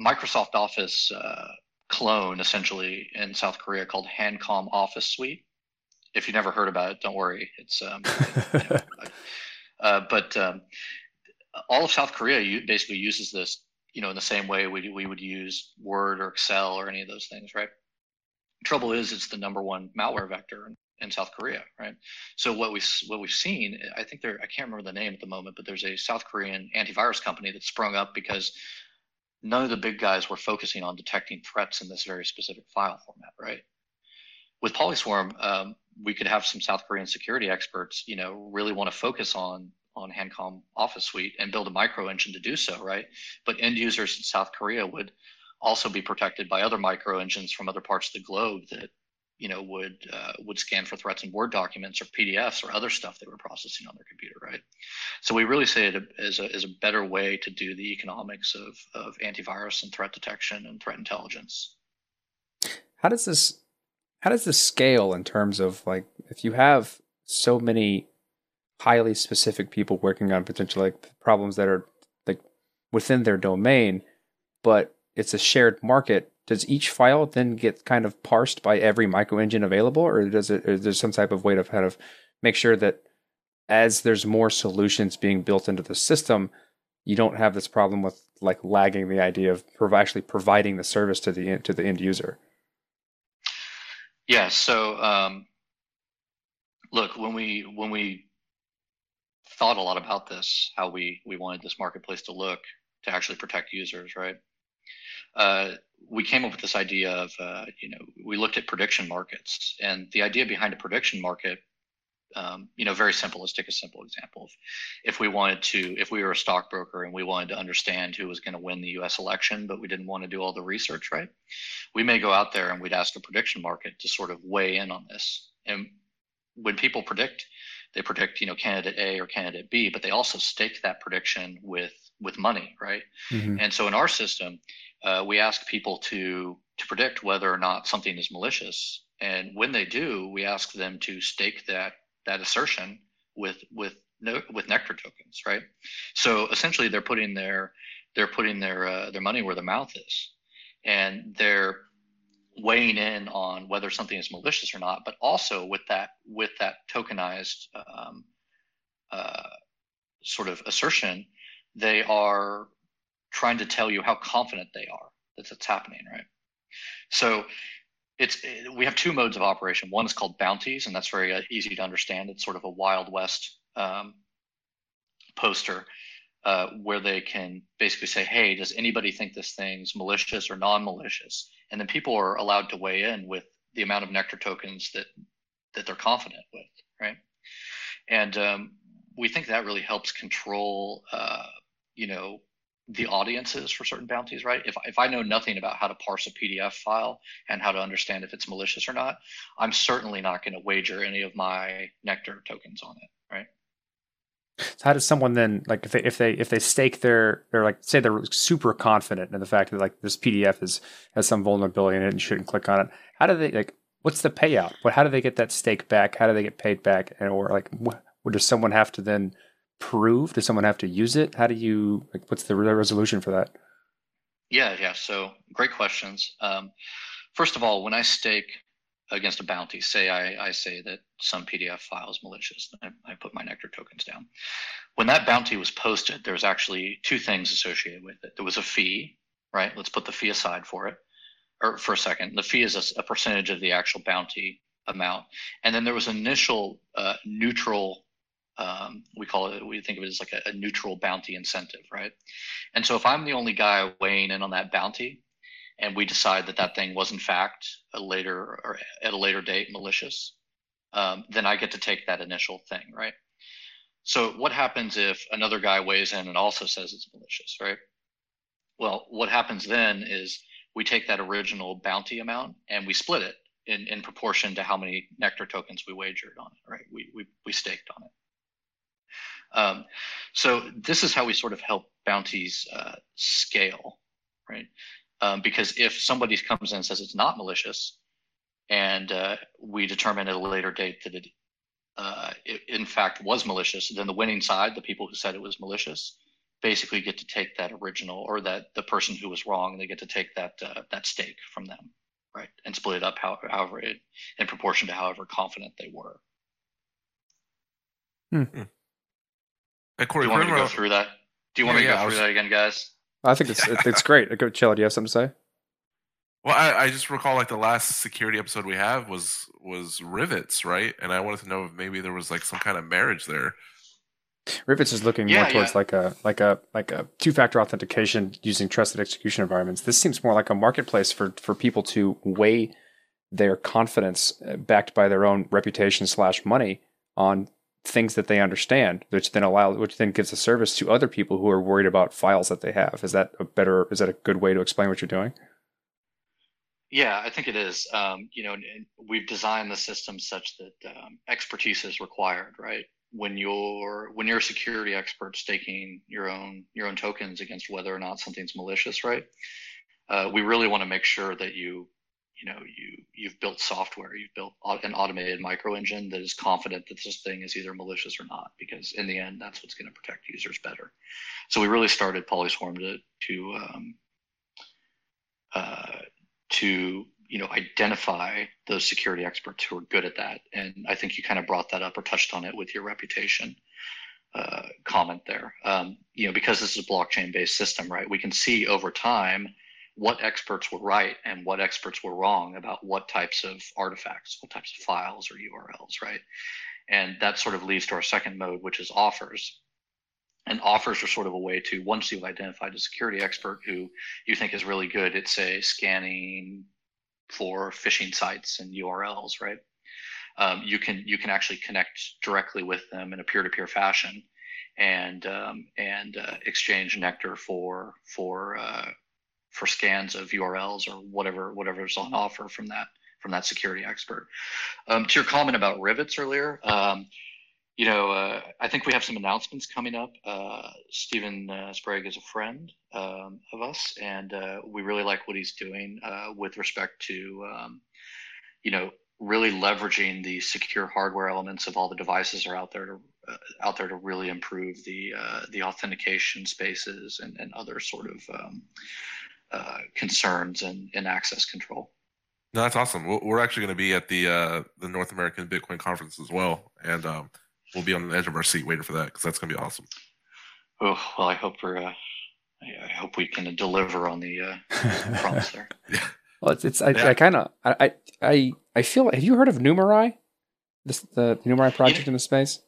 Microsoft Office uh, clone essentially in South Korea called Hancom Office Suite if you never heard about it, don't worry. It's um, you know, uh, but um, all of South Korea basically uses this, you know, in the same way we we would use Word or Excel or any of those things, right? Trouble is, it's the number one malware vector in, in South Korea, right? So what we what we've seen, I think there, I can't remember the name at the moment, but there's a South Korean antivirus company that sprung up because none of the big guys were focusing on detecting threats in this very specific file format, right? With Polyswarm, um, we could have some South Korean security experts, you know, really want to focus on on Hancom Office Suite and build a micro engine to do so, right? But end users in South Korea would also be protected by other micro engines from other parts of the globe that you know would uh, would scan for threats in Word documents or PDFs or other stuff they were processing on their computer, right? So we really say it as a, as a better way to do the economics of of antivirus and threat detection and threat intelligence. How does this how does this scale in terms of like if you have so many highly specific people working on potential like problems that are like within their domain, but it's a shared market, does each file then get kind of parsed by every micro engine available, or does it? Is there some type of way to kind of make sure that as there's more solutions being built into the system, you don't have this problem with like lagging the idea of actually providing the service to the to the end user. Yeah. So um, look, when we when we thought a lot about this, how we we wanted this marketplace to look to actually protect users, right? Uh, we came up with this idea of, uh, you know, we looked at prediction markets, and the idea behind a prediction market, um, you know, very simple. Let's take a simple example. If, if we wanted to, if we were a stockbroker and we wanted to understand who was going to win the U.S. election, but we didn't want to do all the research, right? We may go out there and we'd ask a prediction market to sort of weigh in on this. And when people predict, they predict, you know, candidate A or candidate B, but they also stake that prediction with with money, right? Mm-hmm. And so in our system, uh, we ask people to to predict whether or not something is malicious, and when they do, we ask them to stake that that assertion with with with nectar tokens, right? So essentially, they're putting their they're putting their uh, their money where their mouth is, and they're weighing in on whether something is malicious or not, but also with that with that tokenized um, uh, sort of assertion, they are trying to tell you how confident they are that it's happening, right? So it's we have two modes of operation. One is called bounties, and that's very uh, easy to understand. It's sort of a Wild West um, poster uh, where they can basically say, "Hey, does anybody think this thing's malicious or non-malicious?" And then people are allowed to weigh in with the amount of nectar tokens that that they're confident with, right? And um, we think that really helps control, uh, you know, the audiences for certain bounties, right? If, if I know nothing about how to parse a PDF file and how to understand if it's malicious or not, I'm certainly not going to wager any of my Nectar tokens on it, right? So how does someone then like if they if they if they stake their they're like say they're super confident in the fact that like this PDF is has some vulnerability in it and shouldn't click on it? How do they like what's the payout? What how do they get that stake back? How do they get paid back? And or like what, does someone have to then prove? Does someone have to use it? How do you like? What's the resolution for that? Yeah, yeah. So great questions. Um, first of all, when I stake against a bounty, say I, I say that some PDF file is malicious, I, I put my Nectar tokens down. When that bounty was posted, there's actually two things associated with it. There was a fee, right? Let's put the fee aside for it, or for a second. The fee is a, a percentage of the actual bounty amount, and then there was initial uh, neutral um, we call it we think of it as like a, a, neutral bounty incentive right? And so if i'm the only guy weighing in on that bounty and we decide that that thing was in fact a later or at a later date malicious um, then i get to take that initial thing right? So what happens if another guy weighs in and also says it's malicious right? Well what happens then is we take that original bounty amount and we split it in, in proportion to how many nectar tokens we wagered on it right? We, we, we staked on it um, so this is how we sort of help bounties uh, scale, right? Um, because if somebody comes in and says it's not malicious, and uh, we determine at a later date that it, uh, it, in fact was malicious, then the winning side, the people who said it was malicious, basically get to take that original or that the person who was wrong, they get to take that uh, that stake from them, right, and split it up however, however it, in proportion to however confident they were. Hmm. Hey, Corey, do you want me to go through that? Do you want Yeah, me to go I through was- that again, guys? I think it's it, it's great. Like, Chilla, do you have something to say? Well, I, I just recall like the last security episode we have was was Rivetz, right? And I wanted to know if maybe there was like some kind of marriage there. Rivetz is looking Yeah, more towards yeah. like a like a like a two factor authentication using trusted execution environments. This seems more like a marketplace for for people to weigh their confidence uh, backed by their own reputation slash money on things that they understand, which then allow, which then gives a service to other people who are worried about files that they have. Is that a better? Is that a good way to explain what you're doing? Yeah, I think it is. Um, you know, we've designed the system such that um, expertise is required, right? When you're when you're a security expert staking your own your own tokens against whether or not something's malicious, right? Uh, we really want to make sure that you you know you you've built software you've built an automated micro engine that is confident that this thing is either malicious or not because in the end that's what's going to protect users better. So we really started polyswarm to to um, uh, to you know identify those security experts who are good at that. And i think you kind of brought that up or touched on it with your reputation uh, comment there. Um, you know because this is a blockchain based system right we can see over time what experts were right and what experts were wrong about what types of artifacts, what types of files or URLs, right? And that sort of leads to our second mode, which is offers. And offers are sort of a way to, once you've identified a security expert who you think is really good at, say, scanning for phishing sites and URLs, right? Um, you can you can actually connect directly with them in a peer-to-peer fashion, and um, and uh, exchange nectar for for uh, for scans of URLs or whatever whatever's on offer from that from that security expert. Um, to your comment about Rivetz earlier, um, you know, uh, I think we have some announcements coming up. Uh, Steven uh, Sprague is a friend um, of us, and uh, we really like what he's doing uh, with respect to, um, you know, really leveraging the secure hardware elements of all the devices are out there to uh, out there to really improve the the authentication spaces and, and other sort of um, uh, concerns and, and access control. No, that's awesome. We're actually going to be at the uh, the North American Bitcoin conference as well, and um, we'll be on the edge of our seat waiting for that because that's going to be awesome. Oh well, I hope we're. Uh, I hope we can deliver on the uh, promise there. yeah. Well, it's, it's I, yeah. I kind of I, I I feel. Have you heard of Numerai? This the Numerai project you know, in the space.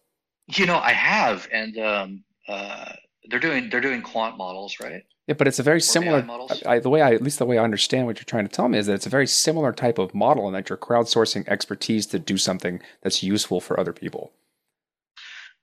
You know, I have, and um, uh, they're doing they're doing quant models, right? Yeah, but it's a very similar. I, the way I, at least the way I understand what you're trying to tell me is that it's a very similar type of model, and that you're crowdsourcing expertise to do something that's useful for other people.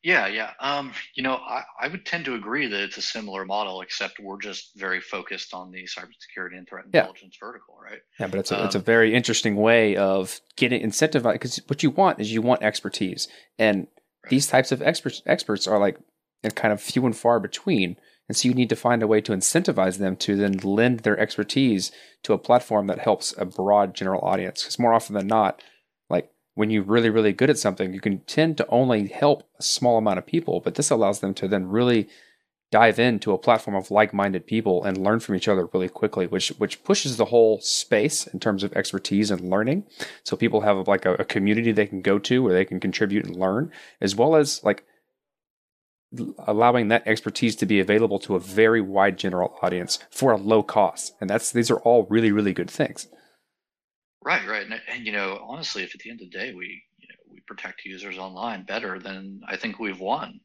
Yeah, yeah. Um, you know, I, I would tend to agree that it's a similar model, except we're just very focused on the cybersecurity and threat intelligence yeah. vertical, right? Yeah, but it's a, um, it's a um, very interesting way of getting incentivized because what you want is you want expertise, and right. these types of experts experts are like and kind of few and far between. And so you need to find a way to incentivize them to then lend their expertise to a platform that helps a broad general audience. Because more often than not, like when you're really, really good at something, you can tend to only help a small amount of people, but this allows them to then really dive into a platform of like-minded people and learn from each other really quickly, which which pushes the whole space in terms of expertise and learning. So people have like a, a community they can go to where they can contribute and learn, as well as like allowing that expertise to be available to a very wide general audience for a low cost. And that's these are all really really good things. Right, right, and, and you know, honestly, if at the end of the day we you know we protect users online better, then I think we've won.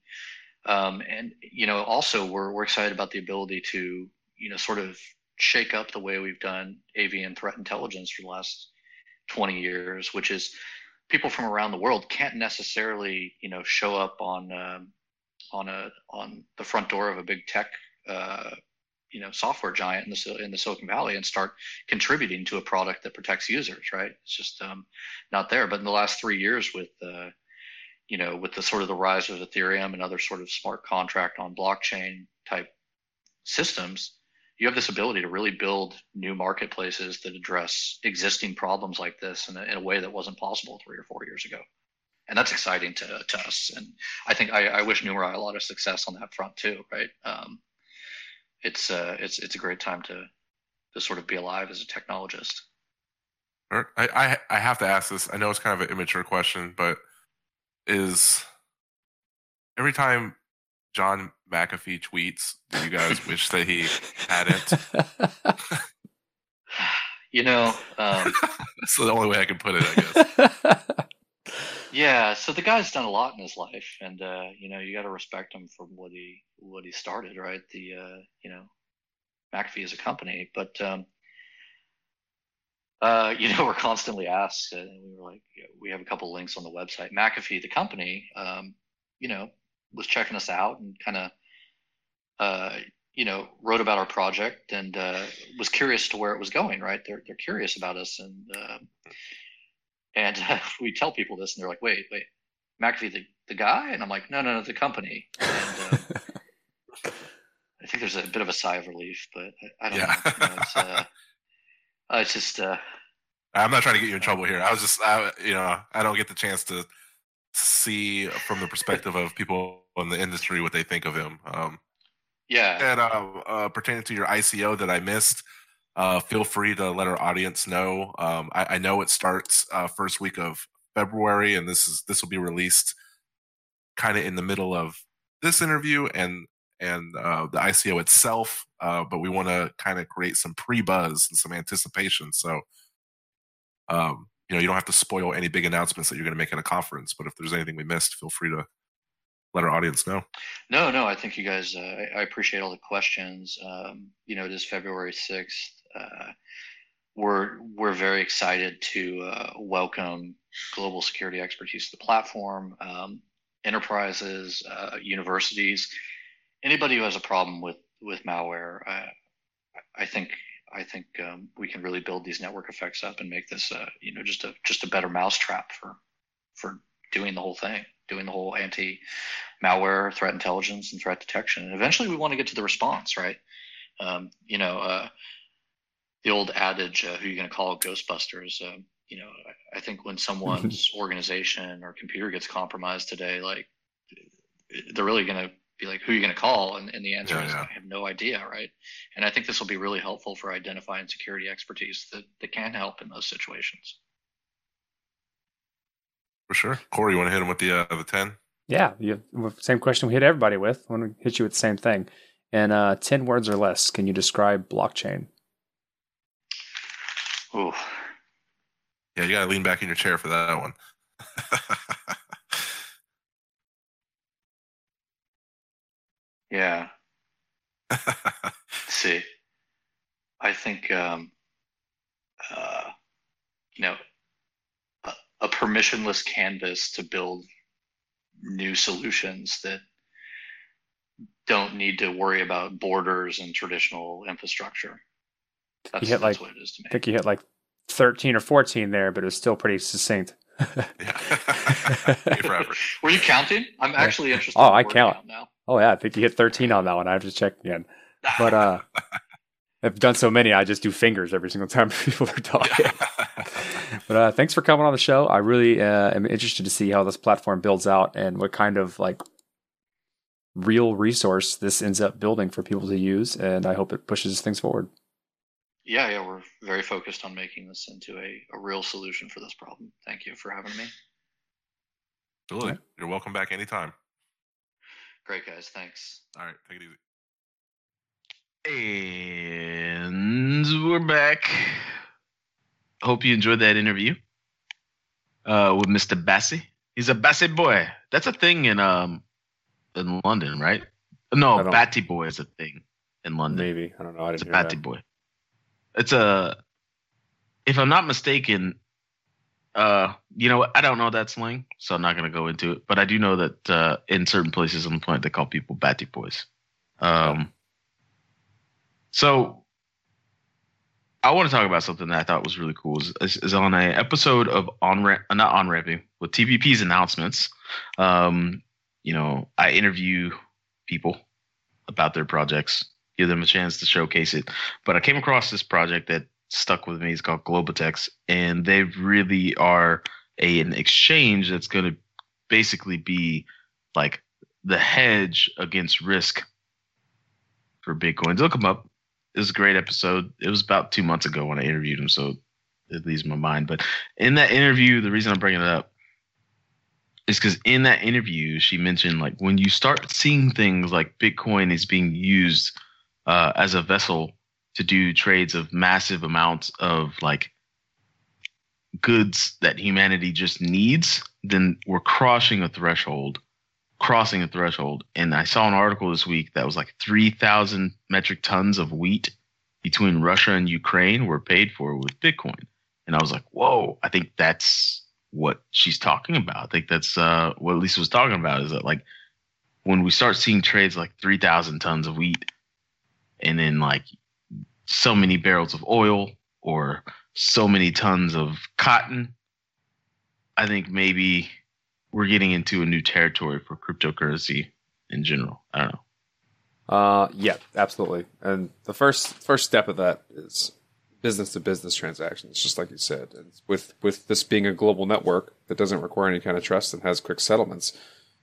Um, and you know, also we're we're excited about the ability to you know sort of shake up the way we've done AV and threat intelligence for the last 20 years, which is people from around the world can't necessarily you know show up on um, on a on the front door of a big tech uh, you know software giant in the in the Silicon Valley and start contributing to a product that protects users. Right? It's just um, not there. But in the last three years, with uh, you know with the sort of the rise of Ethereum and other sort of smart contract on blockchain type systems, you have this ability to really build new marketplaces that address existing problems like this in a, in a way that wasn't possible three or four years ago and that's exciting to, to us. And I think I, I wish Numerai a lot of success on that front too. Right? Um, it's uh, it's it's a great time to to sort of be alive as a technologist. I, I I have to ask this. I know it's kind of an immature question, but is every time John McAfee tweets, do you guys wish that he hadn't? you know, um, that's the only way I can put it. I guess. Yeah, so the guy's done a lot in his life, and uh, you know you got to respect him for what he what he started, right? The uh, you know McAfee is a company, but um, uh, you know we're constantly asked, and we were like, we have a couple links on the website. McAfee, the company, um, you know, was checking us out and kind of, uh, you know, wrote about our project and uh, was curious to where it was going. Right? They're they're curious about us, and uh, and uh, we tell people this, and they're like, "Wait, wait, McAfee, the, the guy?" And I'm like, "No, no, no, the company." And, uh, I think there's a bit of a sigh of relief, but I, I don't Yeah. know. You know, it's, uh, uh, it's just uh, I'm not trying to get you in trouble here. I was just, I, you know, I don't get the chance to see from the perspective of people in the industry what they think of him. Um, yeah, and uh, uh, pertaining to your ICO that I missed, uh, feel free to let our audience know. Um, I, I know it starts uh, first week of February, and this is this will be released kind of in the middle of this interview and and uh, the ICO itself. Uh, but we want to kind of create some pre buzz and some anticipation. So, um, you know, you don't have to spoil any big announcements that you're going to make at a conference. But if there's anything we missed, feel free to let our audience know. No, no, I think you guys. Uh, I, I appreciate all the questions. Um, you know, it is February sixth. Uh, we're we're very excited to uh, welcome global security expertise to the platform. Um, enterprises, uh, universities, anybody who has a problem with with malware. Uh, I think I think um, we can really build these network effects up and make this, uh, you know, just a just a better mousetrap for for doing the whole thing, doing the whole anti malware, threat intelligence, and threat detection. And eventually, we want to get to the response, right? Um, you know, uh, the old adage, uh, "Who you going to call Ghostbusters?" Um, you know, I, I think when someone's organization or computer gets compromised today, like they're really going to be like, "Who are you going to call?" And, and the answer Yeah, is, yeah. "I have no idea," right? And I think this will be really helpful for identifying security expertise that, that can help in those situations. For sure. Corey, you want to hit him with the uh, the ten? Yeah, you same question we hit everybody with. I want to hit you with the same thing. And uh, ten words or less, can you describe blockchain? Yeah, you got to lean back in your chair for that one. yeah. See, I think, um, uh, you know, a, a permissionless canvas to build new solutions that don't need to worry about borders and traditional infrastructure. That's, hit, like- what it is to I think you hit like thirteen or fourteen there, but it was still pretty succinct. yeah. Wait for effort. Were you counting? I'm actually interested. Oh, in I count. now. oh yeah, I think you hit thirteen on that one. I have to check again. But uh, I've done so many, I just do fingers every single time people are talking. But uh, thanks for coming on the show. I really uh, am interested to see how this platform builds out and what kind of like real resource this ends up building for people to use. And I hope it pushes things forward. Yeah, yeah, we're very focused on making this into a, a real solution for this problem. Thank you for having me. Absolutely. You're welcome back anytime. Great, guys. Thanks. All right, take it easy. And we're back. Hope you enjoyed that interview uh, with Mr. Bassi. He's a Bassi boy. That's a thing in um in London, right? No, I Batty boy is a thing in London. Maybe I don't know. I It's a didn't hear Batty that. boy. It's a, if I'm not mistaken, uh, you know. I don't know that slang, so I'm not gonna go into it. But I do know that uh, in certain places on the planet they call people Batty boys. Um, so I want to talk about something that I thought was really cool. Is, is, on a episode of on ramp, not on ramping with TBP's announcements. Um, you know, I interview people about their projects, give them a chance to showcase it. But I came across this project that stuck with me. It's called Globitex, and they really are a, an exchange that's going to basically be like the hedge against risk for Bitcoins. Look them up. It was a great episode. It was about two months ago when I interviewed him, so it leaves my mind. But in that interview, the reason I'm bringing it up is because in that interview, she mentioned like when you start seeing things like Bitcoin is being used uh, as a vessel to do trades of massive amounts of like goods that humanity just needs, then we're crossing a threshold, crossing a threshold. And I saw an article this week that was like 3,000 metric tons of wheat between Russia and Ukraine were paid for with Bitcoin. And I was like, whoa, I think that's what she's talking about. I think that's uh, what Lisa was talking about. Is that like when we start seeing trades like three thousand tons of wheat, and then like so many barrels of oil or so many tons of cotton, I think maybe we're getting into a new territory for cryptocurrency in general. I don't know. Uh, yeah, absolutely. And the first first step of that is business to business transactions, just like you said. And with with this being a global network that doesn't require any kind of trust and has quick settlements,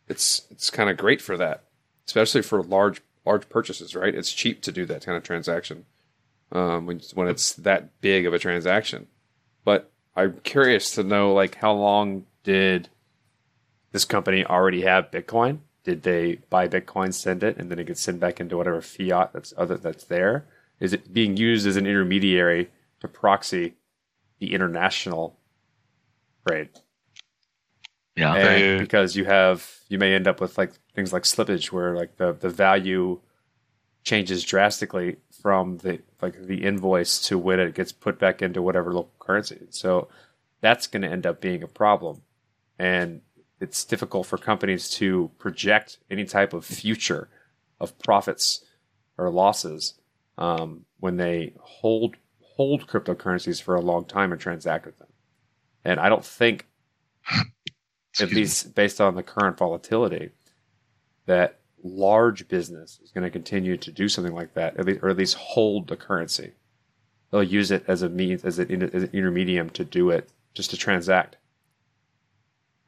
it's it's kind of great for that, especially for large large purchases. Right? It's cheap to do that kind of transaction um, when when it's that big of a transaction. But I'm curious to know, like, how long did this company already have Bitcoin? Did they buy Bitcoin, send it, and then it gets sent back into whatever fiat that's other that's there? Is it being used as an intermediary to proxy the international trade? Yeah, And They- because you have you may end up with like things like slippage where like the, the value changes drastically from the like the invoice to when it gets put back into whatever local currency. So that's going to end up being a problem. And it's difficult for companies to project any type of future of profits or losses um, when they hold hold cryptocurrencies for a long time and transact with them. And I don't think at Excuse me. least based on the current volatility, that large business is going to continue to do something like that, at least, or at least hold the currency. They'll use it as a means, as an, as an intermedium to do it, just to transact.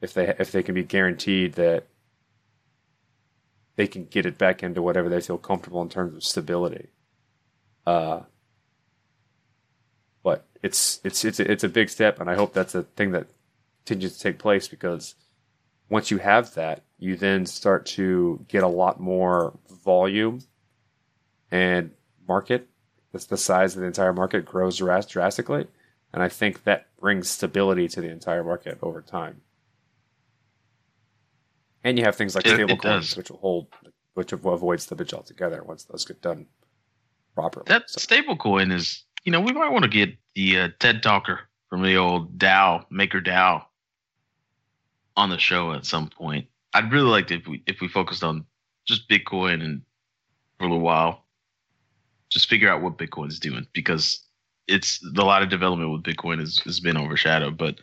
If they if they can be guaranteed that they can get it back into whatever they feel comfortable in terms of stability. Uh, but it's it's it's it's a big step, and I hope that's a thing that continues to take place because once you have that, you then start to get a lot more volume and market. That's the size of the entire market grows dras- drastically, and I think that brings stability to the entire market over time. And you have things like It- it stable coins, which will hold, which avoids slippage altogether once those get done properly. that So- stablecoin is, you know, we might want to get the uh, TED Talker from the old DAO Maker DAO on the show at some point. I'd really like to if we if we focused on just Bitcoin and for a little while, just figure out what Bitcoin's doing because it's a lot of development with Bitcoin has, has been overshadowed, but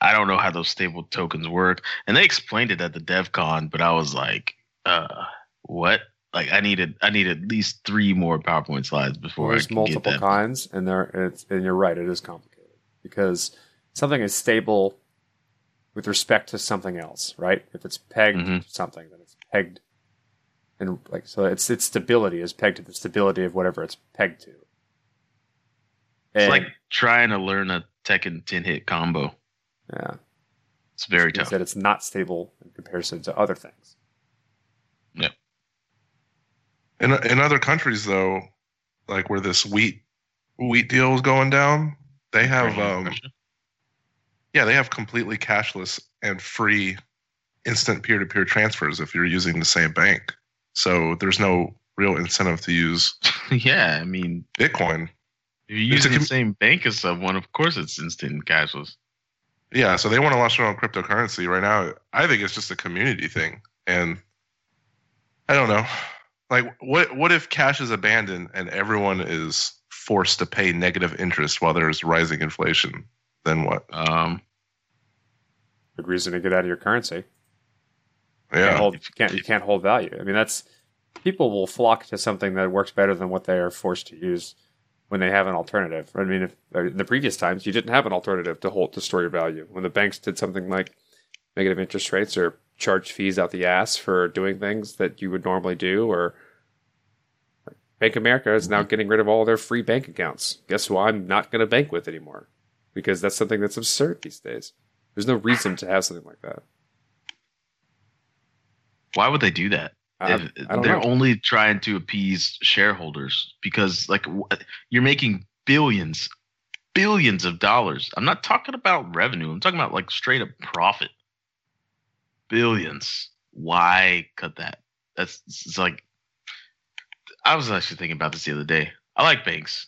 I don't know how those stable tokens work. And they explained it at the DevCon, but I was like, uh, what? Like I needed I need at least three more PowerPoint slides before There's multiple kinds, and there it's and you're right, it is complicated because something is stable with respect to something else, right? If it's pegged Mhm. to something, then it's pegged, and like so, its its stability is pegged to the stability of whatever it's pegged to. It's like trying to learn a Tekken 10 hit combo. yeah, It's very tough. that it's not stable in comparison to other things. Yeah. In in other countries though, like where this wheat wheat deal is going down, they have um yeah, they have completely cashless and free instant peer to peer transfers if you're using the same bank. So there's no real incentive to use yeah, I mean, Bitcoin. if you're using com- the same bank as someone, of course it's instant cashless. Yeah, so they want to launch their own cryptocurrency right now. I think it's just a community thing, and I don't know. Like, what what if cash is abandoned and everyone is forced to pay negative interest while there's rising inflation? Then what? Um, Good reason to get out of your currency. can't Yeah, hold, you can't you can't hold value. I mean, that's people will flock to something that works better than what they are forced to use when they have an alternative. I mean, if, in the previous times you didn't have an alternative to hold to store your value. When the banks did something like negative interest rates or charge fees out the ass for doing things that you would normally do, or Bank America is now getting rid of all their free bank accounts. Guess who I'm not going to bank with anymore? Because that's something that's absurd these days. There's no reason to have something like that. why would they do that? I, If- I they're know. only trying to appease shareholders because, like, you're making billions, billions of dollars. I'm not talking about revenue. I'm talking about like straight up profit. Billions. Why cut that? That's it's like. I was actually thinking about this the other day. I like banks.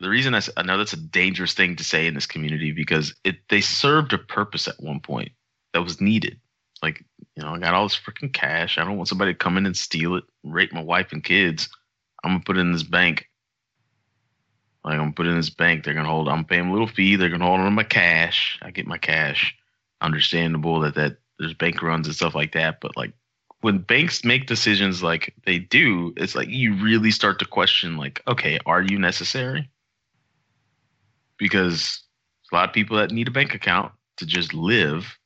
The reason I know that's a dangerous thing to say in this community because it they served a purpose at one point that was needed. Like, you know, I got all this freaking cash. I don't want somebody to come in and steal it, rape my wife and kids. I'm gonna put it in this bank. Like I'm gonna put it in this bank. They're gonna hold. I'm paying a little fee. They're gonna hold on to my cash. I get my cash. Understandable that that there's bank runs and stuff like that, but like when banks make decisions like they do, it's like you really start to question, like, okay, are you necessary? Because a lot of people that need a bank account to just live,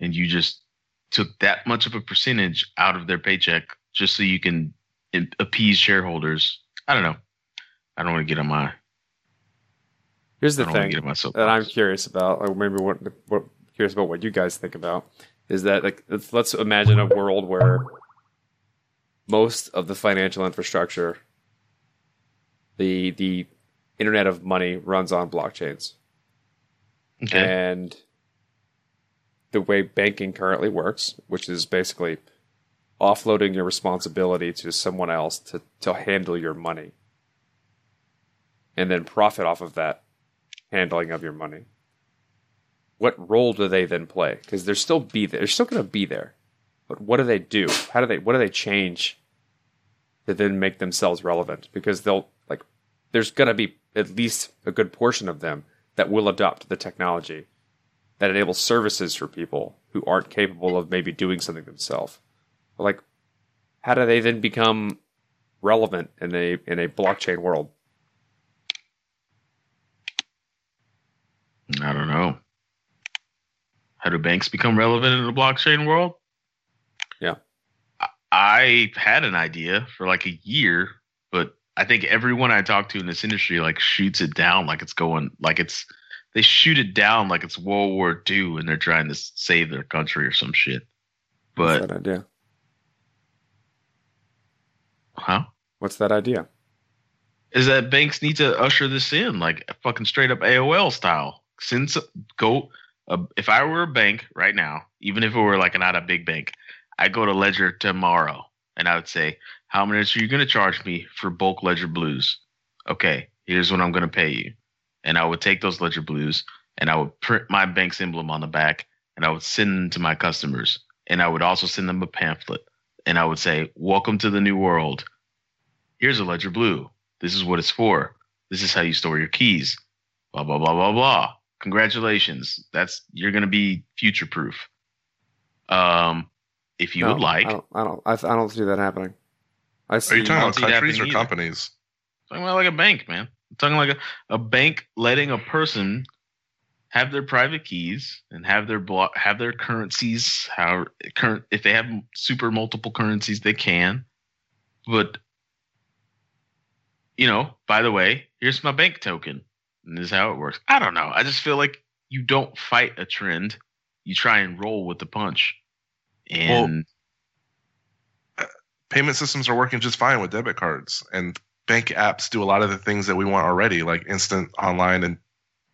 and you just took that much of a percentage out of their paycheck just so you can appease shareholders. I don't know. I don't want to get on my. Here's the I don't want to thing get on my soapbox. that I'm curious about, or maybe what, what curious about what you guys think about, is that like let's, let's imagine a world where most of the financial infrastructure, the the internet of money, runs on blockchains, okay. and the way banking currently works, which is basically offloading your responsibility to someone else to, to handle your money and then profit off of that handling of your money. What role do they then play? Because they're still be there. They're still going to be there. But what do they do? How do they? What do they change to then make themselves relevant? Because they'll there's going to be at least a good portion of them that will adopt the technology that enables services for people who aren't capable of maybe doing something themselves. Like, how do they then become relevant in a in a blockchain world? I don't know. How do banks become relevant in the blockchain world? Yeah. I- I had an idea for like a year, but I think everyone I talk to in this industry like shoots it down like it's going like it's they shoot it down like it's World War II and they're trying to save their country or some shit. But What's that idea? huh? What's that idea? Is that banks need to usher this in like fucking straight up AOL style? Since go uh, if I were a bank right now, even if it were like not a big bank, I go to Ledger tomorrow and I would say, "How much are you going to charge me for bulk Ledger Blues?" Okay, here's what I'm going to pay you, and I would take those Ledger Blues and I would print my bank's emblem on the back and I would send them to my customers, and I would also send them a pamphlet, and I would say, "Welcome to the new world. Here's a Ledger Blue. This is what it's for. This is how you store your keys." Blah blah blah blah blah congratulations that's you're going to be future proof um if you No, would like I don't. I don't. I, I don't see that happening. I see. Are you talking about countries or happening either. companies? talking about like a bank man I'm talking like a, a bank letting a person have their private keys and have their block have their currencies how current if they have super multiple currencies they can but you know by the way here's my bank token and this is how it works i don't know i just feel like you don't fight a trend you try and roll with the punch and uh, Payment systems are working just fine with debit cards, and bank apps do a lot of the things that we want already, like instant online and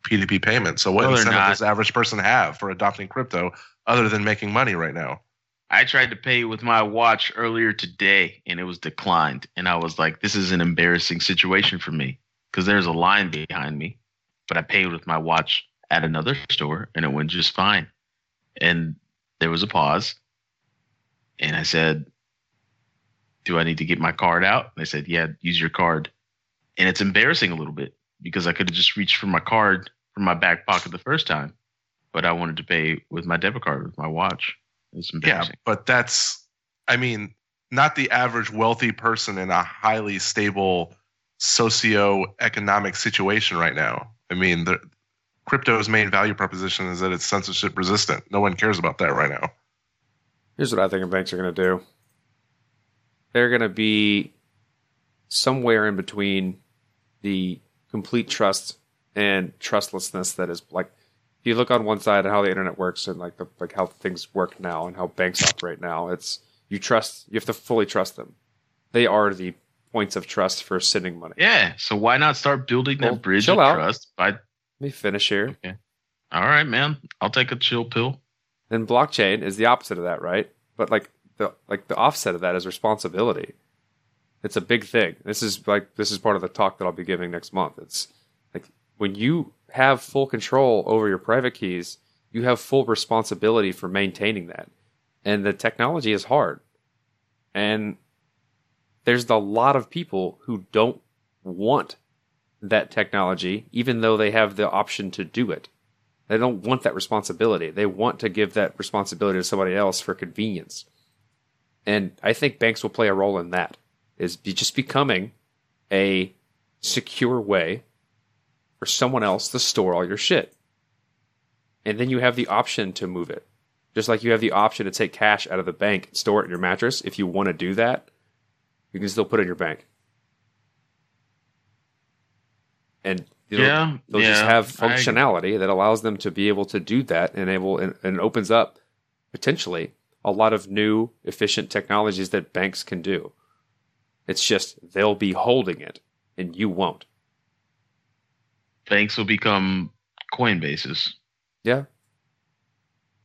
P2P payments. So, what No, incentive does the average person have for adopting crypto other than making money right now? I tried to pay with my watch earlier today and it was declined. And I was like, this is an embarrassing situation for me because there's a line behind me. But I paid with my watch at another store and it went just fine. And there was a pause. And I said, Do I need to get my card out? And they said, Yeah, use your card. And it's embarrassing a little bit because I could have just reached for my card from my back pocket the first time. But I wanted to pay with my debit card with my watch. It's embarrassing. Yeah, but that's, I mean, not the average wealthy person in a highly stable socio-economic situation right now. I mean, the crypto's main value proposition is that it's censorship resistant. No one cares about that right now. Here's what I think banks are going to do. They're going to be somewhere in between the complete trust and trustlessness that is like if you look on one side at how the internet works and like the like how things work now and how banks operate now, it's you trust you have to fully trust them. They are the points of trust for sending money. Yeah. So why not start building Well, that bridge of out. trust by Let me finish here. all right, man. I'll take a chill pill. Then blockchain is the opposite of that, right? But like the like the offset of that is responsibility. It's a big thing. This is like this is part of the talk that I'll be giving next month. It's like when you have full control over your private keys, you have full responsibility for maintaining that. And the technology is hard. And there's a lot of people who don't want that technology, even though they have the option to do it. They don't want that responsibility. They want to give that responsibility to somebody else for convenience. And I think banks will play a role in that, is just becoming a secure way for someone else to store all your shit. And then you have the option to move it. Just like you have the option to take cash out of the bank and store it in your mattress. If you want to do that, you can still put it in your bank. And they'll, Yeah, they'll yeah, just have I- functionality that allows them to be able to do that and able and, and opens up potentially a lot of new efficient technologies that banks can do. It's just they'll be holding it and you won't. Banks will become Coinbases, Yeah.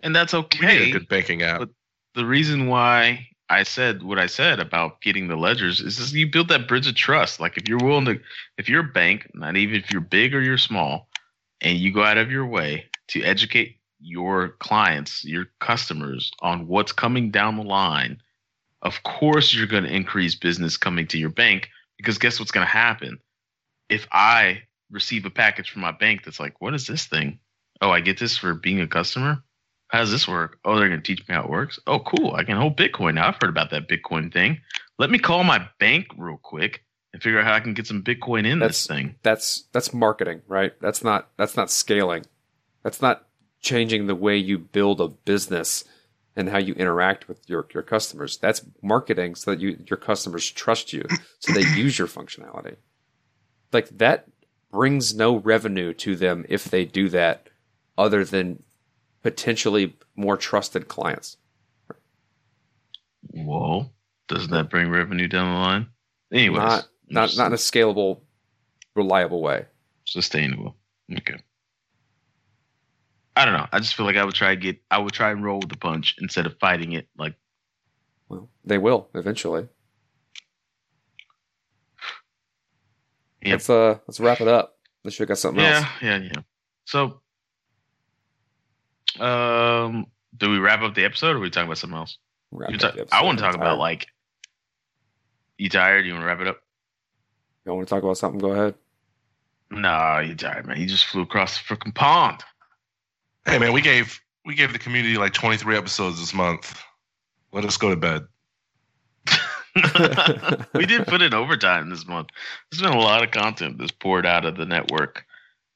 and that's We need okay. a good banking app. But- the reason why I said what I said about getting the ledgers is just you build that bridge of trust. Like if you're willing to, if you're a bank, not even if you're big or you're small, and you go out of your way to educate your clients, your customers on what's coming down the line, of course you're going to increase business coming to your bank because guess what's going to happen? If I receive a package from my bank that's like, what is this thing? Oh, I get this for being a customer? How does this work? Oh, they're going to teach me how it works. Oh, cool. I can hold Bitcoin now. I've heard about that Bitcoin thing. Let me call my bank real quick and figure out how I can get some Bitcoin in That's- this thing. that's that's marketing, right? That's not that's not scaling. That's not changing the way you build a business and how you interact with your, your customers. That's marketing so that you your customers trust you, so they use your functionality. Like that brings no revenue to them if they do that, other than potentially more trusted clients. Well, doesn't that bring revenue down the line? Anyways, Not not not in a scalable, reliable way. sustainable. Okay. I don't know. I just feel like I would try to get. I would try and roll with the punch instead of fighting it. Like Well, they will eventually. Yep. Let's uh let's wrap it up. Let's should got something yeah, else. yeah, yeah. So, um, do we wrap up the episode, or are we talking about something else? Wrap up talk- the I want to talk about like. You tired? You want to wrap it up? You want to talk about something? Go ahead. No, you tired, man. You just flew across the freaking pond. Hey man, we gave we gave the community like 23 episodes this month. Let us go to bed. we did put in overtime this month. There's been a lot of content that's poured out of the network.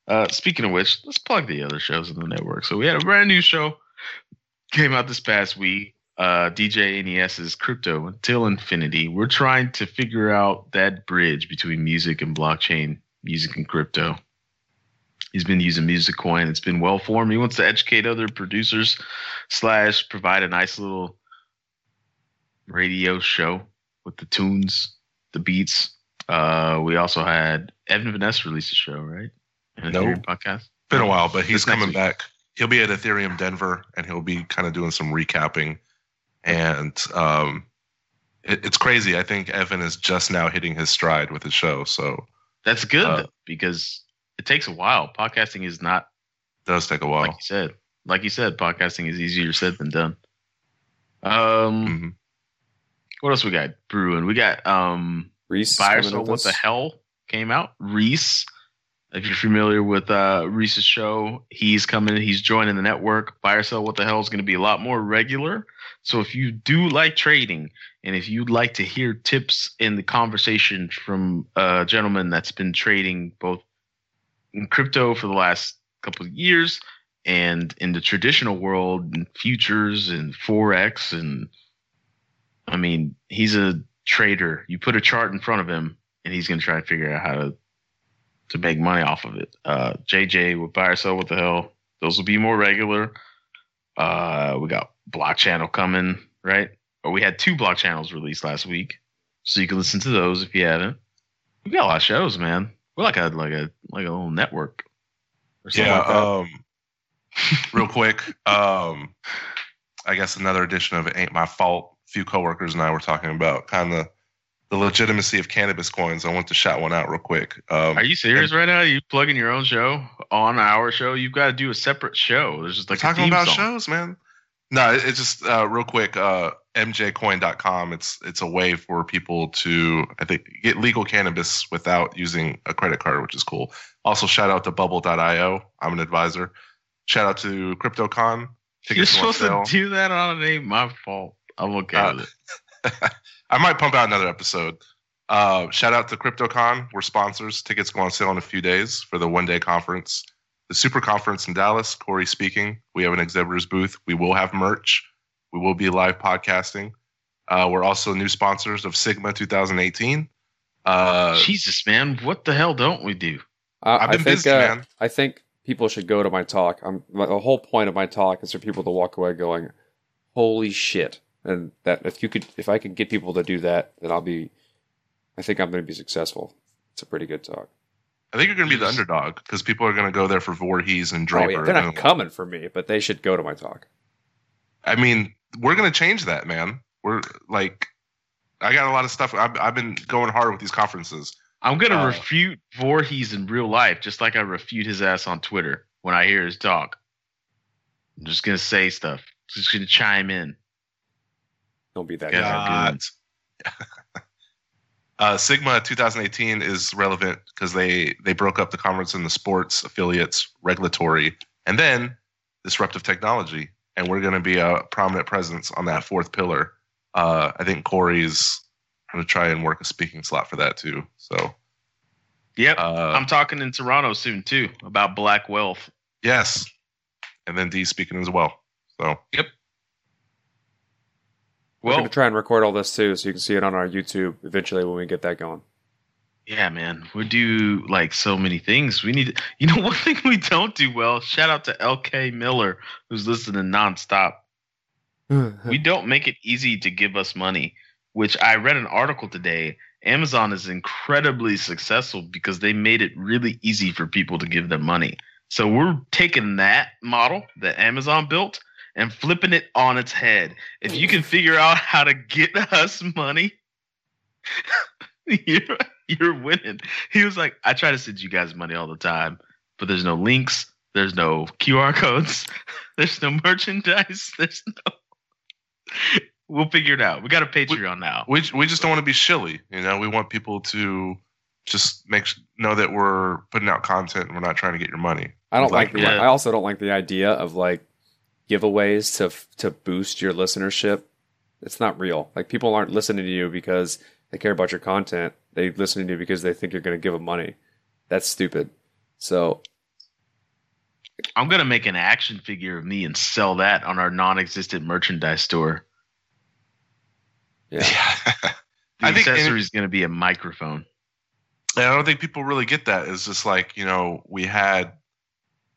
Uh, speaking of which, let's plug the other shows in the network. So we had a brand new show came out this past week. Uh, DJ NES's Crypto Until Infinity. We're trying to figure out that bridge between music and blockchain, music and crypto. He's been using Musicoin. It's been well formed. He wants to educate other producers slash provide a nice little radio show with the tunes, the beats. Uh, we also had Evan Van Ness release a show, right? An No. Ethereum podcast. Been a while, but he's That's coming week. back. He'll be at Ethereum Denver, and he'll be kind of doing some recapping. And um, it, it's crazy. I think Evan is just now hitting his stride with his show, so That's good Uh, though, because it takes a while. Podcasting is not does take a while. like you said. Like you said, podcasting is easier said than done. Um, Mhm. what else we got brewing? We got um, Reese. Buy or coming Sell with What us. the Hell came out. Reese, if you're familiar with uh, Reese's show, he's coming. He's joining the network. Buy or Sell What the Hell is going to be a lot more regular. So if you do like trading, and if you'd like to hear tips in the conversation from a gentleman that's been trading both in crypto for the last couple of years and in the traditional world and futures and forex and I mean, he's a trader. You put a chart in front of him, and he's going to try to figure out how to to make money off of it. Uh, JJ with buy or sell. What the hell? Those will be more regular. Uh, we got block channel coming, right? Or we had two block channels released last week, so you can listen to those if you haven't. We got a lot of shows, man. We're like a like a like a little network. Or something Yeah. like that. um, real quick, um, I guess another edition of it ain't my fault. A few coworkers and I were talking about kind of the legitimacy of cannabis coins, I want to shout one out real quick. Um, Are you serious right now? Are you plugging your own show on our show? You've got to do a separate show. There's just like talking about song. shows, man. No, it- it's just uh, real quick. Uh, MJCoin.com. It's it's a way for people to I think get legal cannabis without using a credit card, which is cool. Also, shout out to Bubble.io. I'm an advisor. Shout out to CryptoCon. You're Tickets are on supposed to do that on a name. My fault. I'm okay Uh, with it. I might pump out another episode. Uh, shout out to CryptoCon. We're sponsors. Tickets go on sale in a few days for the one day conference. The super conference in Dallas, Corey speaking. We have an exhibitor's booth. We will have merch. We will be live podcasting. Uh, we're also new sponsors of Sigma 2018. Uh, Jesus, man, what the hell don't we do? I, I've I been think, busy, uh, man. I think people should go to my talk. I'm, my, the whole point of my talk is for people to walk away going, "Holy shit!" And that if you could, if I could get people to do that, then I'll be. I think I'm going to be successful. It's a pretty good talk. I think you're going to be the underdog because people are going to go there for Voorhees and Oh, Draper. yeah, they're not and- coming for me, but they should go to my talk. I mean, we're going to change that, man. We're like, I got a lot of stuff. I've, I've been going hard with these conferences. I'm gonna Uh, refute Voorhees in real life, just like I refute his ass on Twitter when I hear his talk. I'm just gonna say stuff. Just gonna chime in. Don't be that Yeah. guy. good. uh, Sigma 2018 is relevant because they they broke up the conference in the sports affiliates, regulatory, and then disruptive technology, and we're going to be a prominent presence on that fourth pillar. Uh, I think Corey's going to try and work a speaking slot for that too. So Yep. uh, I'm talking in Toronto soon too about black wealth. yes, and then D speaking as well. So We're Well, we're going to try and record all this too, so you can see it on our YouTube eventually when we get that going. yeah, man, we do like so many things. We need, you know, one thing we don't do well. Shout out to LK Miller who's listening nonstop. we don't make it easy to give us money, which I read an article today. Amazon is incredibly successful because they made it really easy for people to give them money. So we're taking that model that Amazon built and flipping it on its head. If you can figure out how to get us money, you're, you're winning. He was like, I try to send you guys money all the time, but there's no links, there's no QR codes, there's no merchandise, there's no. We'll figure it out. We got a Patreon now. we we just don't want to be shilly, you know. We want people to just make know that we're putting out content and we're not trying to get your money. I don't like, Like, the. yeah. I also don't like the idea of like giveaways to to boost your listenership. It's not real. Like people aren't listening to you because they care about your content. They listen to you because they think you're going to give them money. That's stupid. So I'm gonna make an action figure of me and sell that on our non-existent merchandise store. yeah, The I think any- accessory is gonna be a microphone. And I don't think people really get that. It's just like you know we had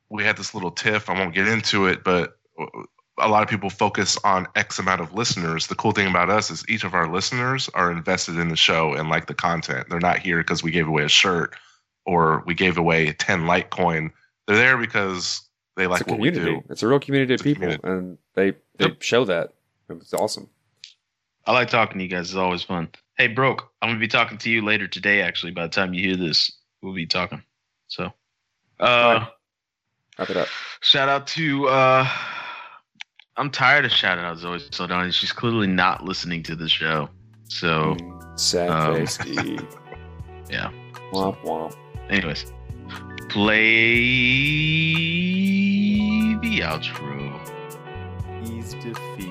we had this little tiff. I won't get into it, but a lot of people focus on X amount of listeners. The cool thing about us is each of our listeners are invested in the show and like the content. They're not here because we gave away a shirt or we gave away ten Litecoin. They're there because they like it's a what we do. It's a real community of It's a people, community. and they they Yep. show that. It's awesome. I like talking to you guys. It's always fun. Hey, broke. I'm gonna be talking to you later today. Actually, by the time you hear this, we'll be talking. So, uh, Alright. Wrap it up. shout out to. uh I'm tired of shouting out Zoe Saldana. She's clearly not listening to the show. So, Sad Um, face. Yeah. Womp womp. Anyways, play the outro. He's defeated.